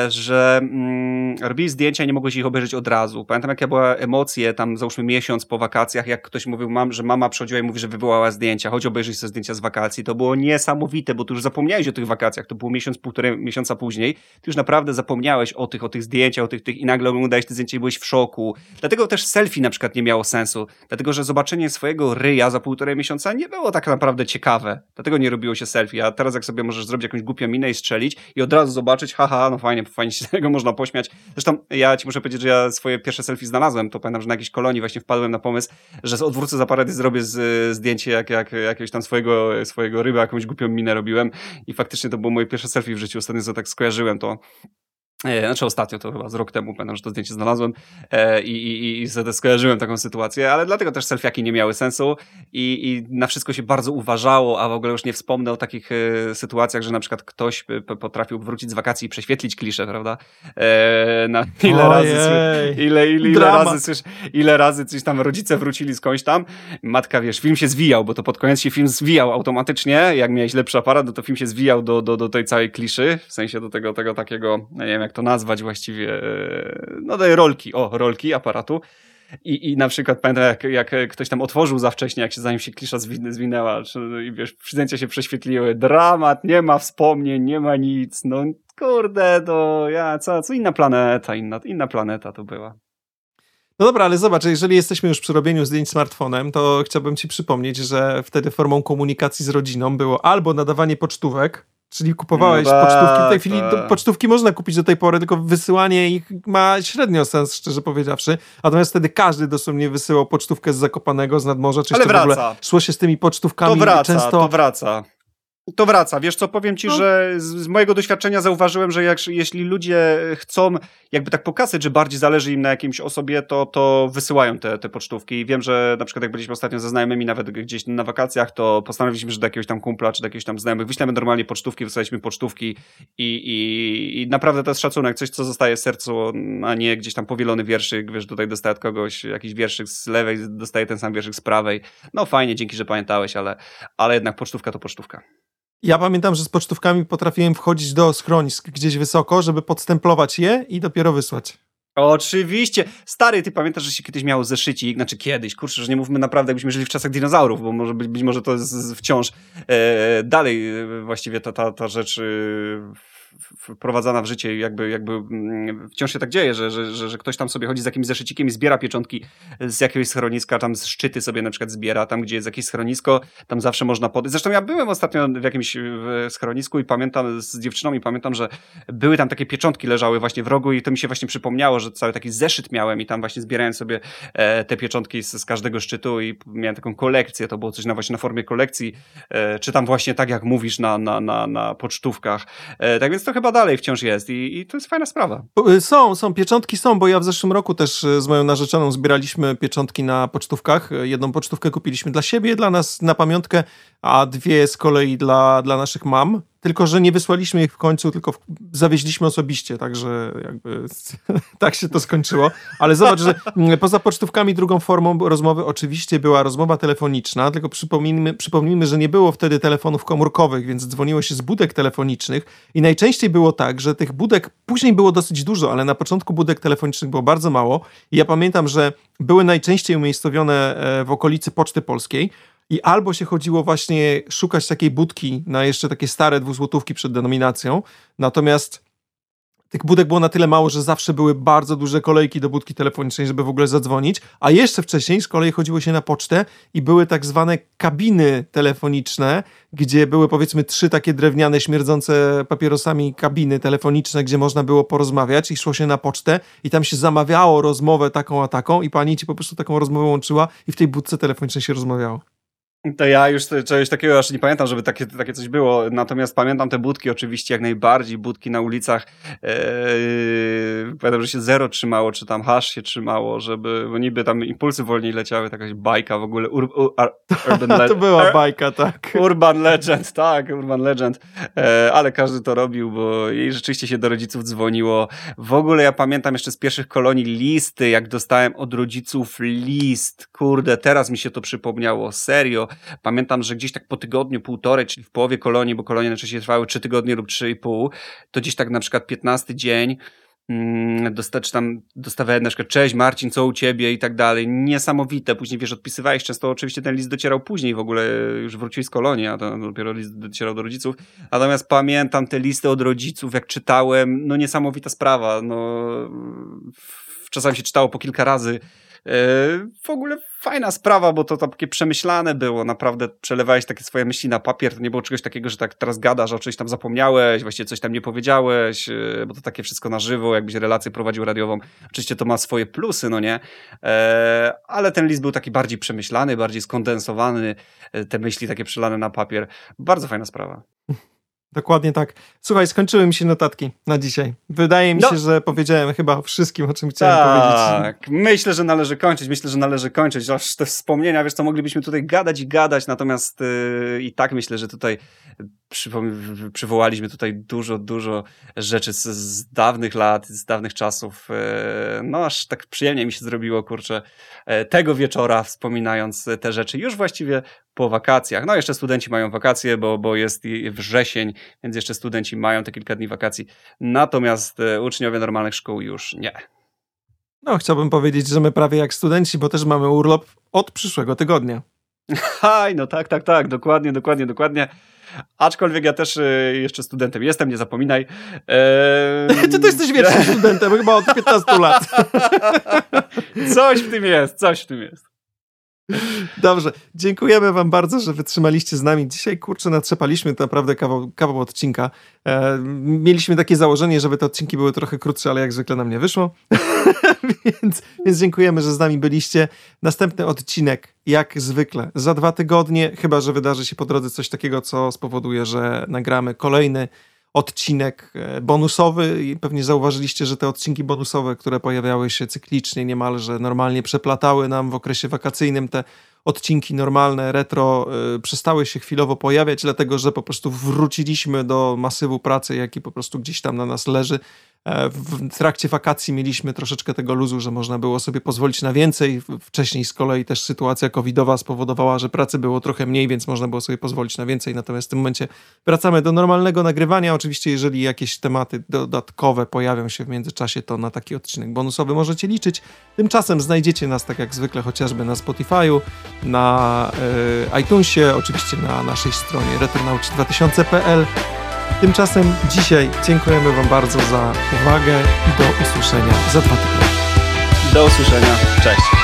że mm, robili zdjęcia i nie mogłeś ich obejrzeć od razu. Pamiętam, jak ja była emocje tam, załóżmy miesiąc po wakacjach, jak ktoś mówił, mam, że mama przychodziła i mówi, że wywołała zdjęcia, chodź obejrzeć sobie zdjęcia z wakacji. To było niesamowite, bo tu już zapomniałeś o tych wakacjach, to było miesiąc, półtorej miesiąca później, ty już naprawdę zapomniałeś o tych, o tych zdjęciach, o tych, tych i nagle oglądałeś te zdjęcia i byłeś w szoku. Dlatego też selfie na przykład nie miało sensu, dlatego że zobaczenie swojego ryja za półtorej miesiąca nie było tak naprawdę ciekawe. Dlatego nie robiło się selfie, a teraz jak sobie możesz zrobić jakąś głupią minę i strzelić i od razu zobaczyć, haha, no fajnie, fajnie się z tego można pośmiać. Zresztą ja ci muszę powiedzieć, że ja swoje pierwsze selfie znalazłem, to pamiętam, że na jakiejś kolonii właśnie wpadłem na pomysł, że odwrócę z aparat i zrobię z, zdjęcie jak, jak jakiegoś tam swojego, swojego ryba, jakąś głupią minę robiłem i faktycznie to było moje pierwsze selfie w życiu, ostatnio tak skojarzyłem to znaczy ostatnio, to chyba z rok temu, pamiętam, że to zdjęcie znalazłem e, i, i, i sobie skojarzyłem taką sytuację, ale dlatego też selfiaki nie miały sensu i, i na wszystko się bardzo uważało, a w ogóle już nie wspomnę o takich e, sytuacjach, że na przykład ktoś potrafił wrócić z wakacji i prześwietlić kliszę, prawda? E, na ile Ojej. razy, ile, ile, ile razy, coś, ile razy coś tam rodzice wrócili skądś tam, matka, wiesz, film się zwijał, bo to pod koniec się film zwijał automatycznie, jak miałeś lepszy aparat, no to film się zwijał do, do, do tej całej kliszy, w sensie do tego, tego takiego, nie wiem jak to nazwać właściwie, e, no daj rolki, o, rolki aparatu. I, I na przykład pamiętam, jak, jak ktoś tam otworzył za wcześnie, jak się zanim się klisza zwinęła, czy, i wiesz, zdjęcia się prześwietliły, dramat, nie ma wspomnień, nie ma nic, no kurde, to ja, co, co inna planeta, inna, inna planeta to była. No dobra, ale zobacz, jeżeli jesteśmy już przy robieniu zdjęć smartfonem, to chciałbym ci przypomnieć, że wtedy formą komunikacji z rodziną było albo nadawanie pocztówek, Czyli kupowałeś no tak, pocztówki. W tej chwili tak. pocztówki można kupić do tej pory, tylko wysyłanie ich ma średnio sens, szczerze powiedziawszy. Natomiast wtedy każdy dosłownie wysyłał pocztówkę z Zakopanego, z nadmorza, czy Ale wraca. w ogóle szło się z tymi pocztówkami to wraca, często... To wraca. To wraca. Wiesz co, powiem ci, no. że z, z, mojego doświadczenia zauważyłem, że jak, jeśli ludzie chcą jakby tak pokazać, że bardziej zależy im na jakimś osobie, to, to wysyłają te, te pocztówki. I wiem, że na przykład jak byliśmy ostatnio ze znajomymi, nawet gdzieś na wakacjach, to postanowiliśmy, że do jakiegoś tam kumpla, czy do jakiegoś tam znajomych wyślemy normalnie pocztówki, wysłaliśmy pocztówki i, i, i naprawdę to jest szacunek, coś, co zostaje w sercu, a nie gdzieś tam powielony wierszyk, wiesz, tutaj dostaję od kogoś jakiś wierszyk z lewej, dostaje ten sam wierszyk z prawej. No fajnie, dzięki, że pamiętałeś, ale, ale jednak pocztówka to pocztówka. Ja pamiętam, że z pocztówkami potrafiłem wchodzić do schronisk gdzieś wysoko, żeby podstemplować je i dopiero wysłać. Oczywiście. Stary, ty pamiętasz, że się kiedyś miało zeszycik, znaczy kiedyś, kurczę, że nie mówmy naprawdę, jakbyśmy żyli w czasach dinozaurów, bo może być, być może to jest wciąż e, dalej e, właściwie ta, ta, ta rzecz e, wprowadzana w życie, jakby, jakby mm, wciąż się tak dzieje, że, że, że, że ktoś tam sobie chodzi z jakimś zeszycikiem i zbiera pieczątki z jakiegoś schroniska, tam z szczyty sobie na przykład zbiera, tam gdzie jest jakieś schronisko, tam zawsze można podejść. Zresztą ja byłem ostatnio w jakimś schronisku i pamiętam z dziewczyną i pamiętam, że były tam takie pieczątki leżały właśnie w rogu i to mi się właśnie przypomniało, że cały taki zeszyt miałem i tam właśnie zbierałem sobie e, te pieczątki z, z każdego szczytu i miałem taką kolekcję, to było coś na właśnie na formie kolekcji, e, czy tam właśnie tak jak mówisz na, na, na, na pocztówkach. E, tak więc to chyba dalej wciąż jest i, i to jest fajna sprawa. Y, są, są, pieczątki są, bo ja w zeszłym roku też y, z moją narzeczoną zbieraliśmy pieczątki na pocztówkach. Jedną pocztówkę kupiliśmy dla siebie, dla nas na pamiątkę, a dwie z kolei dla, dla naszych mam. Tylko, że nie wysłaliśmy ich w końcu, tylko zawieźliśmy osobiście, także jakby tak się to skończyło. Ale zobacz, że mm, poza pocztówkami drugą formą rozmowy oczywiście była rozmowa telefoniczna, tylko przypomnijmy, przypomnijmy, że nie było wtedy telefonów komórkowych, więc dzwoniło się z budek telefonicznych i najczęściej było tak, że tych budek później było dosyć dużo, ale na początku budek telefonicznych było bardzo mało. I ja pamiętam, że były najczęściej umiejscowione e, w okolicy Poczty Polskiej, i albo się chodziło właśnie szukać takiej budki na jeszcze takie stare dwuzłotówki przed denominacją, natomiast tych budek było na tyle mało, że zawsze były bardzo duże kolejki do budki telefonicznej, żeby w ogóle zadzwonić, a jeszcze wcześniej z kolei chodziło się na pocztę i były tak zwane kabiny telefoniczne, gdzie były powiedzmy trzy takie drewniane, śmierdzące papierosami kabiny telefoniczne, gdzie można było porozmawiać i szło się na pocztę i tam się zamawiało rozmowę taką a taką i pani ci po prostu taką rozmowę łączyła i w tej budce telefonicznej się rozmawiało. To ja już czegoś takiego aż nie pamiętam, żeby takie, takie coś było. Natomiast pamiętam te budki oczywiście jak najbardziej. Budki na ulicach. Yy, pamiętam, że się zero trzymało, czy tam hash się trzymało, żeby, bo niby tam impulsy wolniej leciały, jakaś bajka w ogóle. Ur, ur, urban legend. to była bajka, tak. Urban legend, tak, urban legend. E, ale każdy to robił, bo i rzeczywiście się do rodziców dzwoniło. W ogóle ja pamiętam jeszcze z pierwszych kolonii listy, jak dostałem od rodziców list. Kurde, teraz mi się to przypomniało. Serio Pamiętam, że gdzieś tak po tygodniu, półtorej, czyli w połowie kolonii, bo kolonie najczęściej trwały trzy tygodnie lub trzy i pół, to gdzieś tak na przykład 15 dzień mm, dostać tam dostawałem na przykład cześć Marcin, co u ciebie i tak dalej. Niesamowite. Później wiesz, odpisywałeś często oczywiście ten list docierał później w ogóle już wróciłeś z kolonii, a to dopiero list docierał do rodziców. Natomiast pamiętam te listy od rodziców, jak czytałem, no niesamowita sprawa. No czasami się czytało po kilka razy w ogóle fajna sprawa, bo to takie przemyślane było, naprawdę przelewałeś takie swoje myśli na papier, to nie było czegoś takiego, że tak teraz gadasz, o czymś tam zapomniałeś, właściwie coś tam nie powiedziałeś, e, bo to takie wszystko na żywo, jakbyś relację prowadził radiową. Oczywiście to ma swoje plusy, no nie? E, ale ten list był taki bardziej przemyślany, bardziej skondensowany, te myśli takie przelane na papier. Bardzo fajna sprawa. Dokładnie tak. Słuchaj, skończyły mi się notatki na dzisiaj. Wydaje mi No. się, że powiedziałem chyba o wszystkim, o czym chciałem powiedzieć. Tak, myślę, że należy kończyć, myślę, że należy kończyć. Aż te wspomnienia, wiesz co, moglibyśmy tutaj gadać i gadać, natomiast yy, i tak myślę, że tutaj przywołaliśmy tutaj dużo, dużo rzeczy z, z dawnych lat, z dawnych czasów. Yy, no aż tak przyjemnie mi się zrobiło, kurczę, yy, tego wieczora wspominając te rzeczy już właściwie po wakacjach. No jeszcze studenci mają wakacje, bo, bo jest wrzesień, więc jeszcze studenci mają te kilka dni wakacji. Natomiast yy, uczniowie normalnych szkół już nie. No, chciałbym powiedzieć, że my prawie jak studenci, bo też mamy urlop od przyszłego tygodnia. Haj, no tak, tak, tak, dokładnie, dokładnie, dokładnie. Aczkolwiek ja też y, jeszcze studentem jestem, nie zapominaj. Ehm... Ty to jesteś wiecznym studentem, chyba od 15 lat. coś w tym jest, coś w tym jest. Dobrze, dziękujemy wam bardzo, że wytrzymaliście z nami. Dzisiaj, kurczę, natrzepaliśmy naprawdę kawał, kawał odcinka. E, mieliśmy takie założenie, żeby te odcinki były trochę krótsze, ale jak zwykle nam nie wyszło. więc, więc dziękujemy, że z nami byliście. Następny odcinek, jak zwykle, za dwa tygodnie, chyba, że wydarzy się po drodze coś takiego, co spowoduje, że nagramy kolejny odcinek e, bonusowy. I pewnie zauważyliście, że te odcinki bonusowe, które pojawiały się cyklicznie niemalże, normalnie przeplatały nam w okresie wakacyjnym te odcinki normalne, retro, y, przestały się chwilowo pojawiać, dlatego że po prostu wróciliśmy do masywu pracy, jaki po prostu gdzieś tam na nas leży. E, w trakcie wakacji mieliśmy troszeczkę tego luzu, że można było sobie pozwolić na więcej. Wcześniej z kolei też sytuacja covidowa spowodowała, że pracy było trochę mniej, więc można było sobie pozwolić na więcej. Natomiast w tym momencie wracamy do normalnego nagrywania. Oczywiście, jeżeli jakieś tematy dodatkowe pojawią się w międzyczasie, to na taki odcinek bonusowy możecie liczyć. Tymczasem znajdziecie nas tak jak zwykle chociażby na Spotify'u, na y, iTunesie, oczywiście na naszej stronie retronauci2000.pl. Tymczasem dzisiaj dziękujemy Wam bardzo za uwagę i do usłyszenia za dwa tygodnie. Do usłyszenia. Cześć.